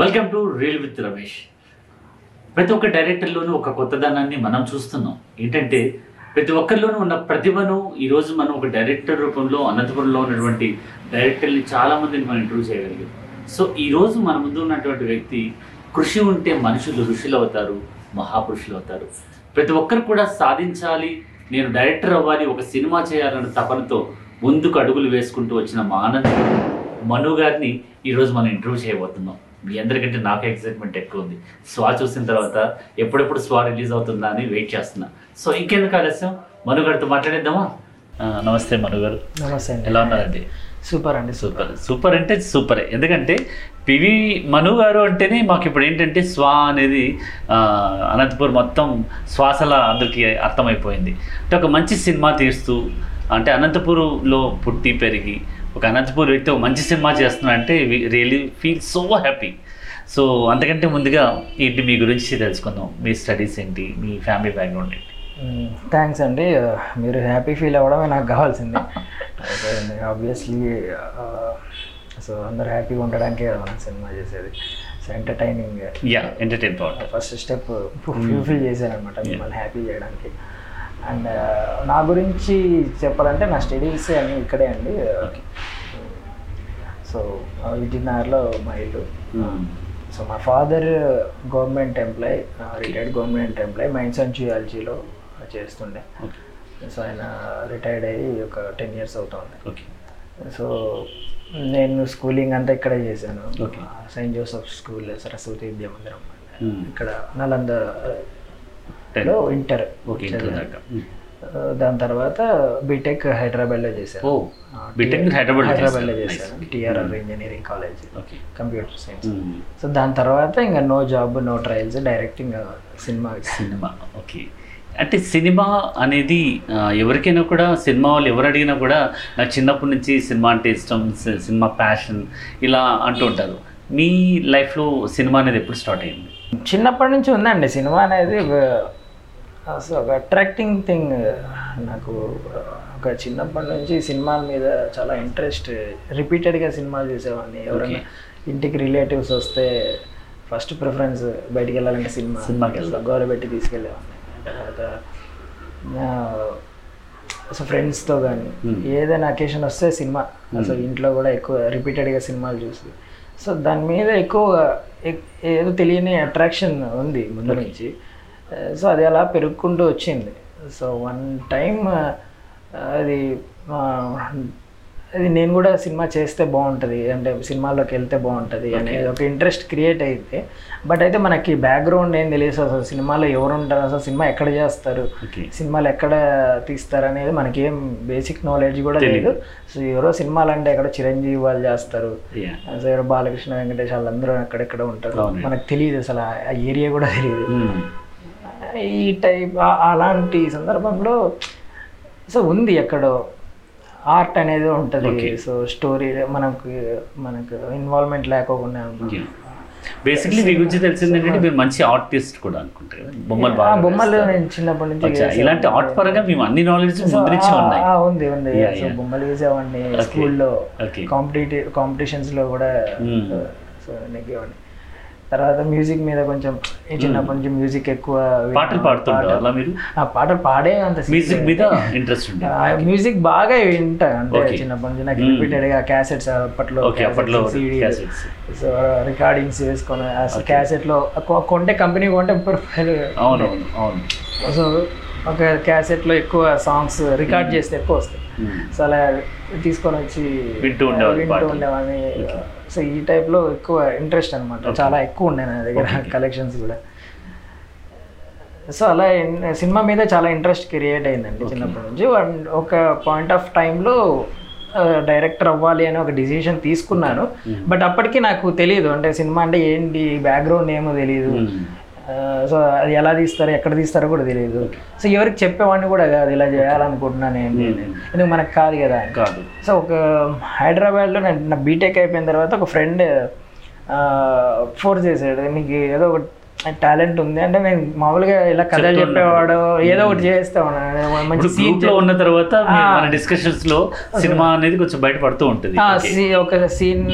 Welcome to reel with Ramesh ప్రతి ఒక్క డైరెక్టర్లోనూ ఒక కొత్తదనాన్ని మనం చూస్తున్నాం. ఏంటంటే ప్రతి ఒక్కరిలోనూ ఉన్న ప్రతిభను ఈరోజు మనం ఒక డైరెక్టర్ రూపంలో అనంతపురంలో ఉన్నటువంటి డైరెక్టర్ని చాలామందిని మనం ఇంట్రూవ్ చేయగలిగాం. సో ఈరోజు మన ముందు ఉన్నటువంటి వ్యక్తి కృషి ఉంటే మనుషులు ఋషులు అవుతారు మహాపురుషులు అవుతారు. ప్రతి ఒక్కరు కూడా సాధించాలి నేను డైరెక్టర్ అవ్వాలి ఒక సినిమా చేయాలన్న తపనతో ముందుకు అడుగులు వేసుకుంటూ వచ్చిన మా ఆనంద్ మను గారిని ఈరోజు మనం ఇంటర్వ్యూ చేయబోతున్నాం. మీ అందరికంటే నాకు ఎక్సైట్మెంట్ ఎక్కువ ఉంది. స్వా చూసిన తర్వాత ఎప్పుడెప్పుడు స్వా రిలీజ్ అవుతుందా అని వెయిట్ చేస్తున్నా. సో ఇంకెందుకు ఆలస్యం? మను గారితో మాట్లాడేద్దామా? నమస్తే మను గారు. నమస్తే అండి. ఎలా ఉన్నారండి? సూపర్ అండి సూపర్. సూపర్. అంటే సూపరే. ఎందుకంటే పివి మను గారు అంటేనే మాకు ఇప్పుడు ఏంటంటే స్వా అనేది అనంతపూర్ మొత్తం శ్వాసల అందరికీ అర్థమైపోయింది. అంటే ఒక మంచి సినిమా తీస్తూ అంటే అనంతపూర్లో పుట్టి పెరిగి ఒక అనంతపూర్ వ్యక్తి ఒక మంచి సినిమా చేస్తున్నా అంటే really feel so happy. So అంతకంటే ముందుగా ఏంటి మీ గురించి తెలుసుకుందాం. మీ స్టడీస్ ఏంటి? మీ ఫ్యామిలీ బ్యాక్గ్రౌండ్ ఏంటి? థ్యాంక్స్ అండి. మీరు హ్యాపీ ఫీల్ అవ్వడమే నాకు కావాల్సింది. ఆబ్వియస్లీ సో అందరు హ్యాపీగా ఉండడానికే కదా మనం సినిమా చేసేది. So entertaining yeah entertain first step fulfil చేశాను అనమాట మిమ్మల్ని హ్యాపీ చేయడానికి. అండ్ నా గురించి చెప్పాలంటే నా స్టడీస్ అన్నీ ఇక్కడే అండి. సో విజయనగర్లో మా ఇల్లు. సో మా father government employee retired government employee mines and జియాలజీలో చేస్తుండే. సో ఆయన రిటైర్డ్ అయ్యి ఒక టెన్ ఇయర్స్ అవుతుంది. ఓకే. సో నేను స్కూలింగ్ అంతా ఇక్కడే చేశాను. సెయింట్ జోసెఫ్ స్కూల్ సరస్వతి విద్యా మందిరం. ఇక్కడ నలందలో ఇంటర్ ఓకే ఇంటర్ దాని తర్వాత బీటెక్ హైదరాబాద్లో చేశాను బీటెక్ హైదరాబాద్ హైదరాబాద్లో చేశాను TRR engineering college okay computer science so దాని తర్వాత ఇంకా no job no trials direct ఇంకా సినిమా సినిమా ఓకే అంటే సినిమా అనేది ఎవరికైనా కూడా సినిమా వాళ్ళు ఎవరు అడిగినా కూడా నాకు చిన్నప్పటి నుంచి సినిమా అంటే ఇష్టం సినిమా ప్యాషన్ ఇలా అంటూ ఉంటారు. మీ లైఫ్లో సినిమా అనేది ఎప్పుడు స్టార్ట్ అయింది? చిన్నప్పటి నుంచి ఉందండి. సినిమా అనేది అసలు ఒక అట్రాక్టింగ్ థింగ్ నాకు ఒక చిన్నప్పటి నుంచి సినిమాల మీద చాలా ఇంట్రెస్ట్ రిపీటెడ్గా సినిమాలు చూసేవాడిని. ఎవరైనా ఇంటికి రిలేటివ్స్ వస్తే ఫస్ట్ ప్రిఫరెన్స్ బయటికి వెళ్ళాలంటే సినిమా సినిమాకి వెళ్తాం. గౌరవపెట్టి తీసుకెళ్ళేవాడిని. తర్వాత అసలు ఫ్రెండ్స్తో కానీ Hmm. ఏదైనా అకేషన్ వస్తే సినిమా. అసలు ఇంట్లో కూడా ఎక్కువ రిపీటెడ్గా సినిమాలు చూసి. సో దాని మీద ఎక్కువ ఎక్- ఏదో తెలియని అట్రాక్షన్ ఉంది ముందు నుంచి. సో అది అలా పెరుగుకుంటూ వచ్చింది. సో వన్ టైం అది అది నేను కూడా సినిమా చేస్తే బాగుంటుంది. అంటే సినిమాల్లోకి వెళ్తే బాగుంటుంది అనేది ఒక ఇంట్రెస్ట్ క్రియేట్ అయితే. బట్ అయితే మనకి బ్యాక్గ్రౌండ్ ఏం తెలియదు అసలు. సినిమాలో ఎవరు ఉంటారు? అసలు సినిమా ఎక్కడ చేస్తారు? సినిమాలు ఎక్కడ తీస్తారు అనేది మనకేం బేసిక్ నాలెడ్జ్ కూడా లేదు. సో ఎవరో సినిమాలు అంటే ఎక్కడ చిరంజీవి వాళ్ళు చేస్తారు. ఎవరో బాలకృష్ణ వెంకటేష్ వాళ్ళందరూ అక్కడెక్కడ ఉంటారు. మనకు తెలియదు అసలు. ఆ- ఏరియా కూడా తెలియదు మ్మ్. ఈ టైప్ అలాంటి సందర్భంలో సో ఉంది ఎక్కడో ఆర్ట్ అనేది ఉంటుంది. సో స్టోరీ మనకు మనకు ఇన్వాల్వ్మెంట్ లేకోకుండా. బేసిక్లీ మీ గురించి తెలిసింది ఏంటంటే మీరు మంచి ఆర్టిస్ట్ కూడా అనుకుంటారు బొమ్మలు బాగా బొమ్మలు. నేను చిన్నప్పటి నుంచి ఇలాంటి ఆర్ట్ పరంగా మేము అన్ని నాలెడ్జ్ ముందు నుంచి ఉన్నాయి ఉంది ఉంది. బొమ్మలు వేసేవాడిని. స్కూల్లో కాంపిటేటివ్ కాంపిటీషన్స్లో కూడా Hmm. సో నెగ్గేవాడిని తర్వాత మ్యూజిక్ మీద కొంచెం చిన్నప్పటి నుంచి మ్యూజిక్ ఎక్కువ పాటలు పాడుతుంటారు పాటలు- మీరు? పాడే అంత మ్యూజిక్ మీద ఇంట్రెస్ట్ మ్యూజిక్ బాగా వింటా అంటే. చిన్నప్పటి నుంచి. నాకు Hmm. రిపీటెడ్గా క్యాసెట్స్ అప్పట్లో ఓకే అప్పట్లో cassettes. సో రికార్డింగ్స్ వేసుకొని క్యాసెట్లో కొంటే కంపెనీ కొంటే ముప్పై రూపాయలు అవునవును అవును. సో ఒక క్యాసెట్లో ఎక్కువ సాంగ్స్ రికార్డ్ చేస్తే ఎక్కువ వస్తాయి. సో అలా తీసుకొని వచ్చి వింటూ. ఉండేవాడిని. సో ఈ type లో ఎక్కువ ఇంట్రెస్ట్ అనమాట చాలా ఎక్కువ ఉండే నా దగ్గర కలెక్షన్స్ కూడా. సో అలా సినిమా మీద చాలా ఇంట్రెస్ట్ క్రియేట్ అయిందండి చిన్నప్పటి నుంచి. వన్- ఒక పాయింట్ ఆఫ్ టైంలో డైరెక్టర్ అవ్వాలి అని ఒక డిసిషన్ తీసుకున్నాను. బట్ అప్పటికి నాకు తెలియదు అంటే సినిమా అంటే ఏంటి? బ్యాక్గ్రౌండ్ ఏమో తెలియదు. సో అది ఎలా తీస్తారు ఎక్కడ తీస్తారో కూడా తెలియదు సో ఎవరికి చెప్పేవాడిని కూడా కాదు ఇలా చేయాలనుకుంటున్నాను ఏంటి. ఎందుకు మనకు కాదు కదా? సో ఒక హైదరాబాద్లో నేను నా బీటెక్ అయిపోయిన తర్వాత ఒక ఫ్రెండ్ ఫోర్స్ చేశాడు. నీకు ఏదో ఒక టాలెంట్ ఉంది. అంటే నేను మామూలుగా ఇలా కథలు చెప్పేవాడు ఏదో ఒకటి చేస్తా ఉన్నాను మంచి సీన్లో ఉన్న తర్వాత మన డిస్కషన్స్లో సినిమా అనేది కొంచెం బయటపడుతూ ఉంటుంది. ఒక సీన్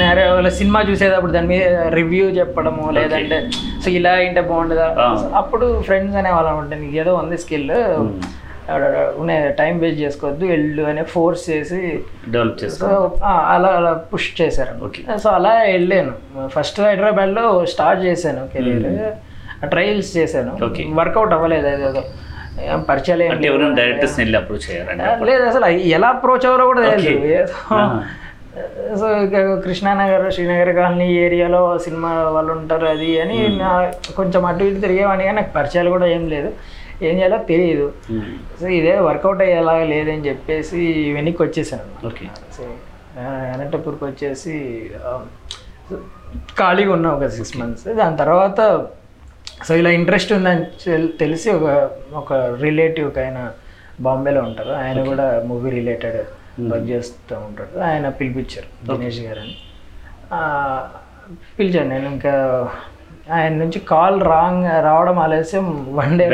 సినిమా చూసేటప్పుడు దాని మీద రివ్యూ చెప్పడము లేదంటే సో ఇలా ఏంటే బాగుంటుందా అప్పుడు ఫ్రెండ్స్ అనే వాళ్ళు ఉంటాయి నీకు ఏదో ఉంది స్కిల్ ఉన్నాయి టైం వేస్ట్ చేసుకోవద్దు వెళ్ళు అని ఫోర్స్ చేసి డెవలప్ చేసుకో అలా అలా పుష్ చేశారు. సో అలా వెళ్ళాను. ఫస్ట్ హైదరాబాద్లో స్టార్ట్ చేశాను కెరీర్. ట్రయల్స్ చేశాను. వర్కౌట్ అవ్వలేదు అదేదో పరిచయాలు. ఎవరైనా డైరెక్టర్స్ వెళ్ళి అప్రోచ్ లేదు అసలు ఎలా అప్రోచ్ అవ్వరో కూడా తెలియదు. సో ఇక కృష్ణానగర్ శ్రీనగర్ కాలనీ ఏరియాలో సినిమా వాళ్ళు ఉంటారు అది అని నా కొంచెం అటు ఇటు తిరిగేవాడిని కానీ నాకు పరిచయాలు కూడా ఏం లేదు. ఏం చేయాలో తెలియదు. సో ఇదే వర్కౌట్ అయ్యేలాగా లేదని చెప్పేసి వెనక్కి వచ్చేసాను. ఓకే. సో అనంతపూర్కి వచ్చేసి ఖాళీగా ఉన్నా ఒక సిక్స్ మంత్స్. దాని తర్వాత సో ఇలా ఇంట్రెస్ట్ ఉందని తెల్- తెలిసి ఒక ఒక రిలేటివ్ ఆయన బాంబేలో ఉంటారు. ఆయన కూడా మూవీ రిలేటెడ్ వర్క్ చేస్తూ ఉంటాడు. ఆయన పిలిపించారు దినేష్ గారు అని పిలిచాను నేను ఇంకా ఆయన నుంచి కాల్ రాంగ్ రావడం ఆలస్యం వన్ డే.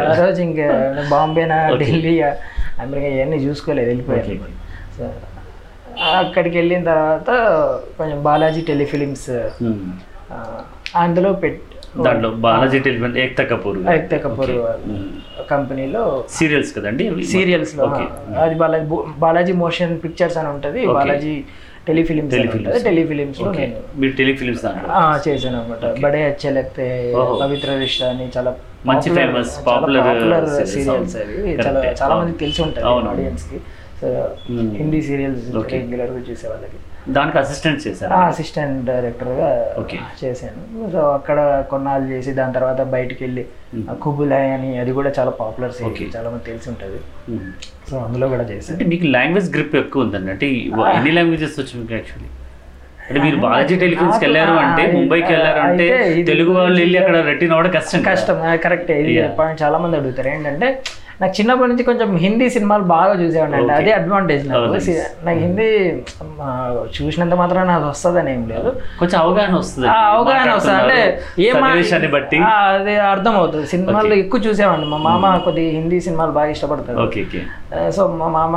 ఆ రోజు ఇంకా బాంబేనా ఢిల్లీ అమెరికా ఇవన్నీ చూసుకోలేదు వెళ్ళిపోయాను. సో అక్కడికి వెళ్ళిన తర్వాత కొంచెం బాలాజీ టెలిఫిలిమ్స్. అందులో పెట్ దాంట్లో బాలాజీ టెలిఫోన్ ఏక్తా కపూర్ ఐక్త కపూర్ కంపెనీలో సీరియల్స్ కదండి? సీరియల్స్లో. అది బాలాజీ బాలాజీ మోషన్ పిక్చర్స్ అని ఉంటుంది. బాలాజీ టెలిఫిలిమ్స్. ఉంటుంది టెలిఫిలిమ్స్లో. నేను మీరు టెలిఫిలిమ్స్ చేశాను అనమాట బడే అచ్చే లేకపోతే ఓహో. పవిత్ర రిష్తా అని చాలా మంచి popular popular series సీరియల్స్. అవి చాలా. చాలా. మందికి తెలిసి ఉంటుంది. ఆడియన్స్కి సో. హిందీ సీరియల్స్. రెగ్యులర్గా చూసే వాళ్ళకి దానికి అసిస్టెంట్ చేశారు? అసిస్టెంట్ డైరెక్టర్గా Okay. చేశాను. సో అక్కడ కొన్నాళ్ళు చేసి దాని తర్వాత బయటికి వెళ్ళి కుబులాయ్ అని అది కూడా చాలా పాపులర్. సీరియల్ చాలా మంది తెలిసి ఉంటుంది. Hmm. సో అందులో కూడా చేశాను. అంటే మీకు లాంగ్వేజ్ గ్రిప్ ఎక్కువ ఉందండి. అంటే ఎన్ని లాంగ్వేజెస్ వచ్చు మీకు యాక్చువల్లీ అంటే మీరు బాలాజీ టెలిఫిల్మ్స్కి వెళ్ళారు అంటే ముంబైకి వెళ్ళారు అంటే తెలుగు వాళ్ళు వెళ్ళి అక్కడ రెట్టిన కూడా కష్టం. కష్టం. కరెక్ట్ ఇది చాలా మంది అడుగుతారు. ఏంటంటే నాకు చిన్నప్పటి నుంచి కొంచెం హిందీ సినిమాలు బాగా చూసేవాడిని అంటే. అదే అడ్వాంటేజ్ నాకు. నాకు హిందీ చూసినంత మాత్రం నాకు వస్తుందని ఏం లేదు. కొంచెం అవగాహన వస్తుంది. అవగాహన వస్తుంది. అంటే ఏ బట్టి. అది అర్థం అవుతుంది సినిమాలు ఎక్కువ చూసేవాడిని. మా మామ కొద్దిగా హిందీ సినిమాలు బాగా ఇష్టపడతాడు. ఆ, సో మా మామ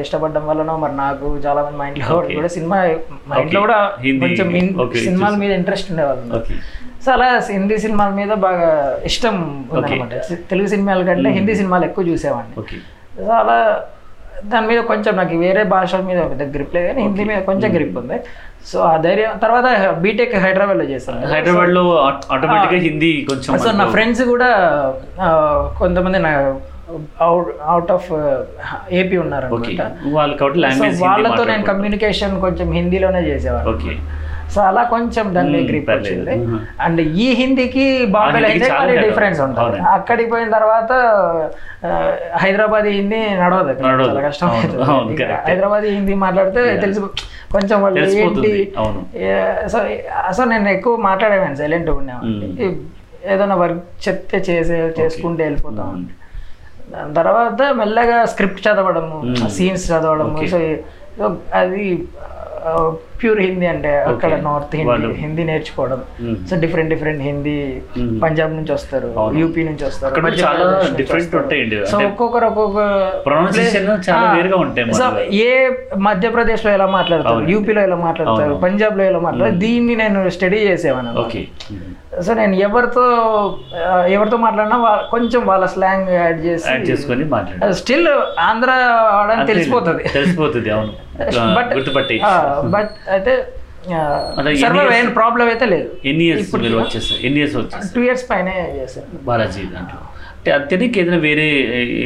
ఇష్టపడడం వల్లనో మరి నాకు చాలా మంది మా ఇంట్లో. కూడా సినిమా మా. ఇంట్లో కూడా కొంచెం సినిమాల మీద ఇంట్రెస్ట్ ఉండేవాళ్ళు. సో అలా హిందీ సినిమాల మీద బాగా ఇష్టం ఉందన్నమాట. తెలుగు సినిమాల కంటే హిందీ సినిమాలు ఎక్కువ చూసేవాడిని. సో అలా దాని మీద కొంచెం నాకు వేరే భాషల మీద పెద్ద గ్రిప్ లేదు కానీ హిందీ మీద కొంచెం గ్రిప్ ఉంది. సో ఆ ధైర్యం తర్వాత బీటెక్ హైదరాబాద్లో చేశాను. హైదరాబాద్లో ఆటోమేటిక్గా హిందీ కొంచెం సో నా ఫ్రెండ్స్ కూడా కొంతమంది నా అవుట్ ఆఫ్ ఏపీ ఉన్నారు వాళ్ళతో నేను కమ్యూనికేషన్ కొంచెం హిందీలోనే చేసేవాడిని. ఓకే. సో అలా కొంచెం దాని Hmm, గ్రిప్. వచ్చింది. అండ్ ఈ హిందీకి బాంబేలో అయితే చాలా. డిఫరెన్స్ ఉంటుంది. అక్కడికి పోయిన తర్వాత హైదరాబాద్ హిందీ నడవదు. చాలా కష్టం. హైదరాబాద్ హిందీ మాట్లాడితే తెలిసి కొంచెం వాళ్ళు. ఏంటి సో సో నేను ఎక్కువ మాట్లాడేవాడిని సైలెంట్ ఉండేవాడిని ఏదైనా వర్క్ చెప్తే చేసే చేసుకుంటే వెళ్ళిపోతాం Hmm. దాని తర్వాత మెల్లగా స్క్రిప్ట్ చదవడము. సీన్స్ చదవడము సో అది ప్యూర్ హిందీ అంటే అక్కడ. నార్త్ హిందీ హిందీ నేర్చుకోవడం. So different different Hindi. Punjab నుంచి వస్తారు. యూపీ నుంచి వస్తారు చాలా వస్తారు. ఉంటాయండి. సో ఒక్కొక్కరు ఒక్కొక్క pronunciation place- చాలా వేరుగా ఉంటాయి సో. ఏ మధ్యప్రదేశ్లో ఎలా మాట్లాడతారు. యూపీలో ఎలా మాట్లాడతారు. పంజాబ్లో ఎలా మాట్లాడతారు దీన్ని నేను స్టడీ చేసేవాను ఓకే సో నేను ఎవరితో ఎవరితో మాట్లాడినా కొంచెం వాళ్ళ స్లాంగ్ యాడ్ చేసి యాడ్ చేసుకొని స్టిల్ ఆంధ్ర వాడని తెలిసిపోతుంది తెలిసిపోతుంది అవును బట్ గుర్తుపట్టి బట్ అయితే అయిన ప్రాబ్లం అయితే లేదు. ఎన్ని ఇయర్స్ మీరు వచ్చేసారు ఎన్ని ఇయర్స్ వచ్చేసారు టూ ఇయర్స్ పైనే చేశాను బాలాజీ దాంట్లో. అంటే అత్యధిక ఏదైనా వేరే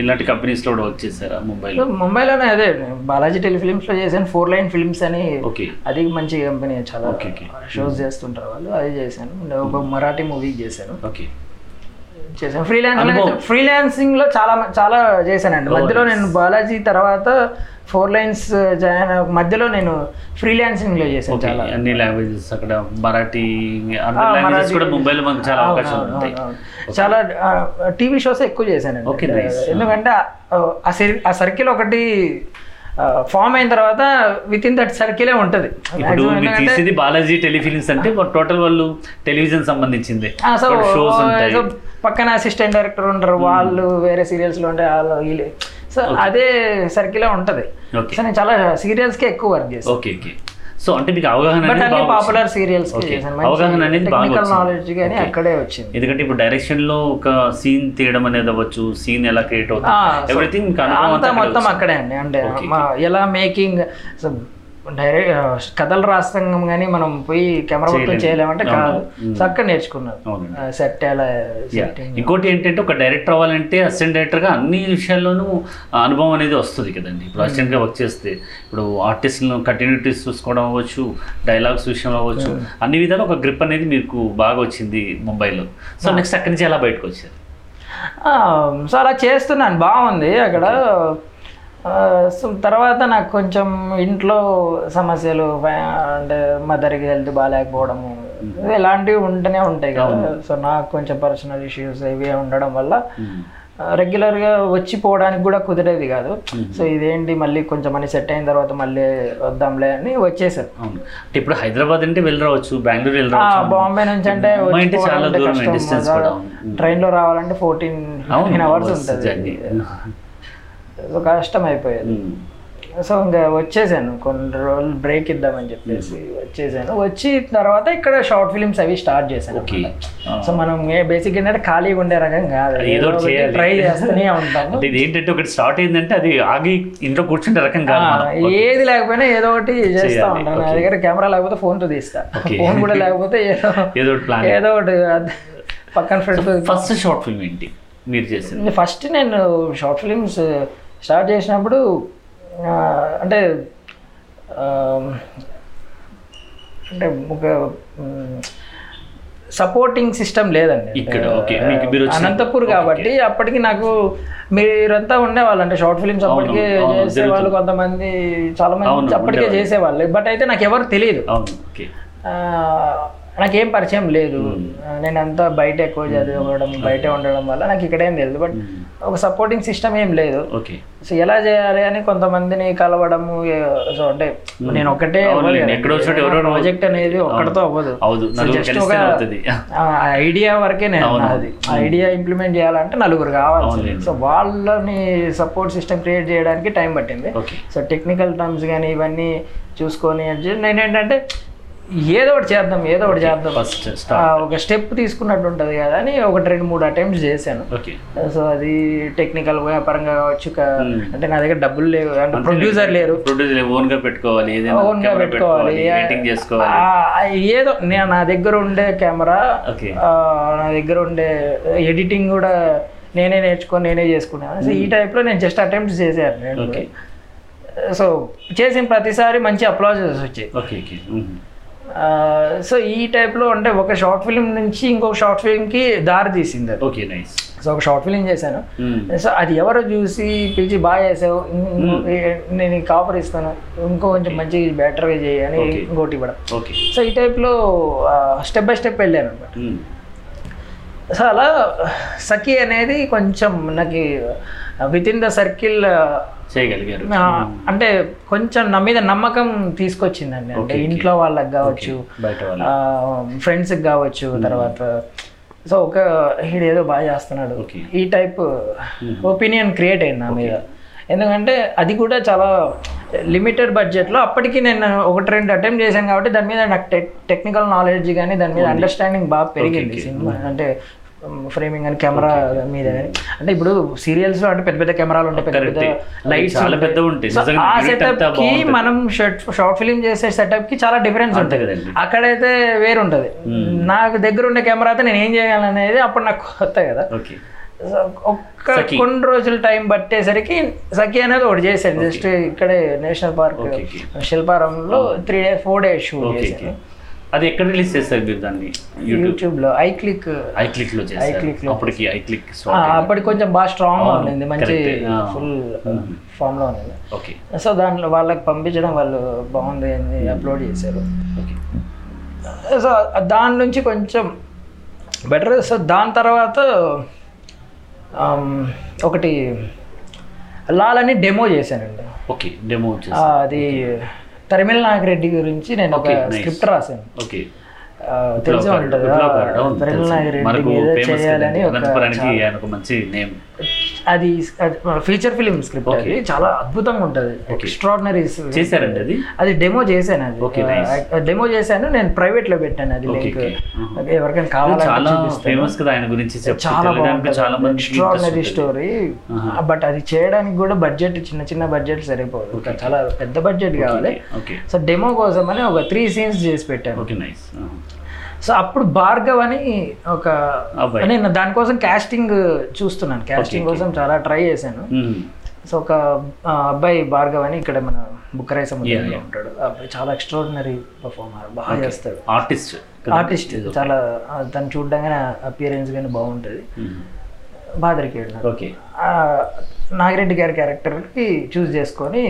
ఇలాంటి కంపెనీస్లో కూడా వచ్చేసారా ముంబైలో? ముంబైలోనే అదే బాలాజీ టెలిఫిలిమ్స్లో చేశాను ఫోర్ లైన్ ఫిల్మ్స్ అని. ఓకే. అది మంచి కంపెనీ చాలా okay. షోస్ చేస్తుంటారు వాళ్ళు అది చేశాను. ఒక మరాఠీ మూవీ చేశాను. ఓకే. చేశాను. ఫ్రీలాన్సింగ్లో చాలా చాలా చేశానండి. మధ్యలో. నేను బాలాజీ తర్వాత ఫోర్ లైన్స్ జాయిన్ మధ్యలో నేను ఫ్రీలాన్సింగ్లో చేశాను ఓకే చాలా. అన్ని లాంగ్వేజెస్ అక్కడ మరాఠీ కూడా ముంబైలో మనకు చాలా అవకాశాలు ఉంటాయి. చాలా టీవీ షోస్ ఎక్కువ చేశానండి. Okay, nice. ఎందుకంటే ఆ- ఆ సర్- ఆ సర్కిల్ ఒకటి ఫామ్ అయిన తర్వాత విత్ ఇన్ దట్ సర్కిలే ఉంటుంది. ఇప్పుడు మీరు తీసేది బాలాజీ టెలిఫిలిమ్స్ అంటే టోటల్ వాళ్ళు టెలివిజన్ సంబంధించింది. షోస్ ఉంటాయి. పక్కన అసిస్టెంట్ డైరెక్టర్ ఉంటారు వాళ్ళు వేరే సీరియల్స్లో ఉంటే వాళ్ళు వీళ్ళు. సో అదే సర్కిలే ఉంటది. సో నేను చాలా సీరియల్స్కి ఎక్కువ వర్క్ చేస్తాను ఓకే ఓకే సో అంటే మీకు అవగాహన పాపులర్ సీరియల్స్ అవగాహన అనేది బాగా టెక్నికల్. నాలెడ్జ్ కానీ. అక్కడే వచ్చింది. ఎందుకంటే ఇప్పుడు డైరెక్షన్లో ఒక సీన్ తీయడం అనేది అవ్వచ్చు సీన్ ఎలా క్రియేట్ అవుతుంది ఎవ్రీథింగ్ అంతా మొత్తం అక్కడే అండి. అంటే ఎలా మేకింగ్ డైరెక్ట్ కథలు రాస్తాం కానీ మనం పోయి కెమెరా చేయలేము. చేయలేమంటే. కాదు. సో అక్కడ నేర్చుకున్నాను అవునండి. సెట్ ఎలా ఇంకోటి ఏంటంటే ఒక డైరెక్టర్ అవ్వాలంటే అసిస్టెంట్ డైరెక్టర్గా అన్ని విషయాల్లోనూ అనుభవం అనేది వస్తుంది కదండి. ఇప్పుడు అసిస్టెంట్గా వర్క్ చేస్తే ఇప్పుడు ఆర్టిస్ట్లను కంటిన్యూటీస్ చూసుకోవడం అవ్వచ్చు డైలాగ్స్ విషయంలో అవ్వచ్చు అన్ని విధాలు ఒక గ్రిప్ అనేది మీకు బాగా వచ్చింది ముంబైలో. సో నెక్స్ట్ అక్కడి నుంచి ఎలా బయటకు వచ్చారు? సో అలా చేస్తున్నాను. బాగుంది. అక్కడ సో తర్వాత నాకు కొంచెం ఇంట్లో సమస్యలు అంటే మదర్కి హెల్త్ బాగాలేకపోవడము ఇలాంటివి ఉంటూనే ఉంటాయి కదా. సో నాకు కొంచెం పర్సనల్ ఇష్యూస్ ఇవి ఉండడం వల్ల రెగ్యులర్గా వచ్చి పోవడానికి కూడా కుదిరేది కాదు. సో ఇదేంటి మళ్ళీ కొంచెం మనీ సెట్ అయిన తర్వాత మళ్ళీ వద్దాంలే అని అంటే ఇప్పుడు హైదరాబాద్ అంటే వెళ్ళి రావచ్చు బెంగళూరు వెళ్ళి బాంబే నుంచి అంటే ముంబై అంటే వచ్చి చాలా పోవడం అంటే దూరం కష్టం. డిస్టెన్స్ కూడా. ట్రైన్లో రావాలంటే ఫోర్టీన్ అవర్స్ ఉంటుంది. Journey. సో కష్టం అయిపోయేది ఉమ్. సో ఇంకా వచ్చేసాను కొన్ని రోజులు బ్రేక్ ఇద్దామని చెప్పేసి వచ్చేసాను వచ్చి తర్వాత ఇక్కడ షార్ట్ ఫిలిమ్స్ అవి స్టార్ట్ చేశాను సో మనం బేసిక్ ఏంటంటే ఖాళీగా ఉండే రకం కాదు ఏదో. ట్రై చేస్తూనే ఉంటాము ఇది ఏంటంటే ఒకటి స్టార్ట్ అయిందంటే అది ఆగి ఇంట్లో కూర్చుంటే రకం కాదు. ఏది లేకపోయినా ఏదో ఒకటి చేస్తా. ఉంటాను నా. దగ్గర కెమెరా లేకపోతే phone తో తీస్తా. ఫోన్ కూడా లేకపోతే ఏదో ఏదో ఒకటి ప్లాన్ ఏదో ఒకటి పక్కన ఫ్రెండ్స్ ఫస్ట్ షార్ట్ ఫిల్మ్ ఏంటి మీరు చేసింది ఫస్ట్ నేను షార్ట్ ఫిలిమ్స్ స్టార్ట్ చేసినప్పుడు అంటే అంటే ఒక సపోర్టింగ్ సిస్టమ్ లేదండి. ఇక్కడ. మీకు మీరు అనంతపూర్ కాబట్టి అప్పటికి నాకు మీరంతా ఉండేవాళ్ళు. అంటే షార్ట్ ఫిలిమ్స్ అప్పటికే చేసేవాళ్ళు కొంతమంది చాలా మంది అప్పటికే. చేసేవాళ్ళు. బట్ అయితే నాకు ఎవరు తెలియదు. నాకేం పరిచయం లేదు. నేను అంతా బయట ఎక్కువ చదివడం బయటే ఉండడం వల్ల నాకు ఇక్కడేం తెలియదు బట్ ఒక సపోర్టింగ్ సిస్టమ్ ఏం లేదు. సో ఎలా చేయాలి అని కొంతమందిని కలవడము సో అంటే నేను ఒకటే ప్రాజెక్ట్ అనేది ఒక్కడితో అవ్వదు. కలిస్తే ఒక ఐడియా వరకే నేను. అది ఐడియా ఇంప్లిమెంట్ చేయాలంటే నలుగురు కావాలి. అవునులేండి. సో వాళ్ళని సపోర్ట్ సిస్టమ్ క్రియేట్ చేయడానికి టైం పట్టింది. సో టెక్నికల్ టర్మ్స్ కానీ ఇవన్నీ చూసుకొని నేను ఏంటంటే ఏదో ఒకటి చేద్దాం ఏదో ఒకటి చేద్దాం. ఫస్ట్ ఒక స్టెప్ తీసుకున్నట్టు ఉంటుంది కదా అని ఒకటి రెండు మూడు అటెంప్ట్స్ చేశాను. సో అది టెక్నికల్ పరంగా కావచ్చు Hmm. అంటే నా దగ్గర డబ్బులు లేవు. అంటే ప్రొడ్యూసర్ లేరు. ప్రొడ్యూసర్ ఓన్గా పెట్టుకోవాలి ఓన్గా పెట్టుకోవాలి. ఏదో నేను నా దగ్గర ఉండే కెమెరా నా దగ్గర ఉండే ఎడిటింగ్ కూడా నేనే నేర్చుకొని నేనే చేసుకున్నాను సో ఈ టైప్లో నేను జస్ట్ అటెంప్ట్స్ చేశాను సో చేసిన ప్రతిసారి మంచి అప్లాజెస్ వచ్చాయి. ఓకే సో ఈ టైప్లో అంటే ఒక షార్ట్ ఫిల్మ్ నుంచి ఇంకొక షార్ట్ ఫిల్మ్కి దారి తీసింది అది. ఓకే నైస్ సో ఒక షార్ట్ ఫిల్మ్ చేశాను. సో అది ఎవరో చూసి పిలిచి బాగా చేసావు. ఇంకో- నేను ఆఫర్ ఇస్తాను. ఇంకో కొంచెం మంచి బెటర్గా చేయి అని Okay. ఇంకోటి ఇవ్వడం. ఓకే సో ఈ టైప్లో స్టెప్ బై స్టెప్ వెళ్ళాను అనమాట. సో అలా సఖి అనేది కొంచెం నాకు విత్ ఇన్ ద సర్కిల్ చేయగలిగారు. అంటే కొంచెం నా మీద నమ్మకం తీసుకొచ్చిందండి. అంటే. ఇంట్లో వాళ్ళకి కావచ్చు ఫ్రెండ్స్కి కావచ్చు తర్వాత సో ఒక ఈడు ఏదో బాగా చేస్తున్నాడు. ఈ టైప్ ఒపీనియన్ క్రియేట్ అయింది నా మీద. ఎందుకంటే అది కూడా చాలా లిమిటెడ్ బడ్జెట్లో అప్పటికి నేను ఒకటి రెండు అటెంప్ట్ చేశాను కాబట్టి దాని మీద నాకు టెక్నికల్ నాలెడ్జ్ కానీ దాని మీద అండర్స్టాండింగ్ బాగా పెరిగింది. సినిమా. అంటే ఫ్రేమింగ్ అని కెమెరా మీద అంటే ఇప్పుడు సీరియల్స్లో అంటే పెద్ద పెద్ద కెమెరాలు ఉంటాయి పెద్ద పెద్ద. లైట్స్ చాలా ఉంటాయి. ఆ సెటప్కి. మనం షార్ట్ ఫిల్మ్ చేసే సెటప్కి చాలా డిఫరెన్స్ ఉంటుంది. అక్కడైతే వేరుంటది నాకు దగ్గర ఉండే కెమెరాతో నేను ఏం చేయాలనేది అప్పుడు నాకు కొత్త కదా ఒక్క. కొన్ని రోజులు టైం పట్టేసరికి సఖి అనేది ఒకటి చేశాను జస్ట్ ఇక్కడే national park. శిల్పారంలో three days four days shoot చేశాను అది ఎక్కడ రిలీజ్ చేస్తారు మీరు దాన్ని? యూట్యూబ్లో ఐ క్లిక్ ఐ క్లిక్లో iClick లో అప్పటికి ఐ క్లిక్ అప్పటికి కొంచెం బాగా స్ట్రాంగ్గా ఉండింది మంచి. ఫుల్ ఫామ్లో ఉంది ఓకే. సో దాంట్లో వాళ్ళకి పంపించడం వాళ్ళు బాగుంది అని అప్లోడ్ చేశారు. ఓకే. సో దాని నుంచి కొంచెం బెటర్ సో దాని తర్వాత ఆమ్, ఒకటి లాలని డెమో చేశానండి. ఓకే డెమో అది తరిమిల నాగిరెడ్డి గురించి నేను ఒక. స్క్రిప్ట్ రాశాను. ఓకే తెలిసే ఉంటుంది. తెలుసు. నాగిరెడ్డి ఫేమస్ చేయాలని ఒక మంచి నేమ్ అది ఫీచర్ ఫిలిం స్క్రిప్ట్. అది చాలా అద్భుతంగా ఉంటుంది. ఎక్స్ట్రాడినరీ చేశారండి అది? అది డెమో చేశాను అది. డెమో చేశాను నేను ప్రైవేట్లో పెట్టాను అది లింక్. Uh-huh. ఎవరికైనా కావాలంటే చాలా చూపిస్తాను. ఫేమస్ కదా ఆయన గురించి చెప్తే చాలా తెలియడానికి చాలా బాగుంటుంది మంది ఎక్స్ట్రాడినరీ స్టోరీ బట్ అది చేయడానికి కూడా బడ్జెట్ చిన్న చిన్న బడ్జెట్ సరిపోదు. చాలా పెద్ద బడ్జెట్ కావాలి. సో డెమో కోసం అని ఒక త్రీ సీన్స్ చేసి పెట్టాను. ఓకే నైస్ సో అప్పుడు భార్గవ్ అని ఒక. నేను దానికోసం కాస్టింగ్ చూస్తున్నాను. కాస్టింగ్ కోసం చాలా ట్రై చేశాను. సో ఒక అబ్బాయి భార్గవ్ అని ఇక్కడ మన బుక్కరాయ సముద్రంలో ఉంటాడు. అబ్బాయి చాలా ఎక్స్ట్రాడినరీ పర్ఫార్మర్ బాగా చేస్తాడు. ఆర్టిస్ట్ ఆర్టిస్ట్ చాలా తను చూడగానే అపియరెన్స్ కానీ బాగుంటుంది. బాగా దొరికాడు నాకు. ఓకే నాగిరెడ్డి గారి క్యారెక్టర్కి చూస్ చేసుకొని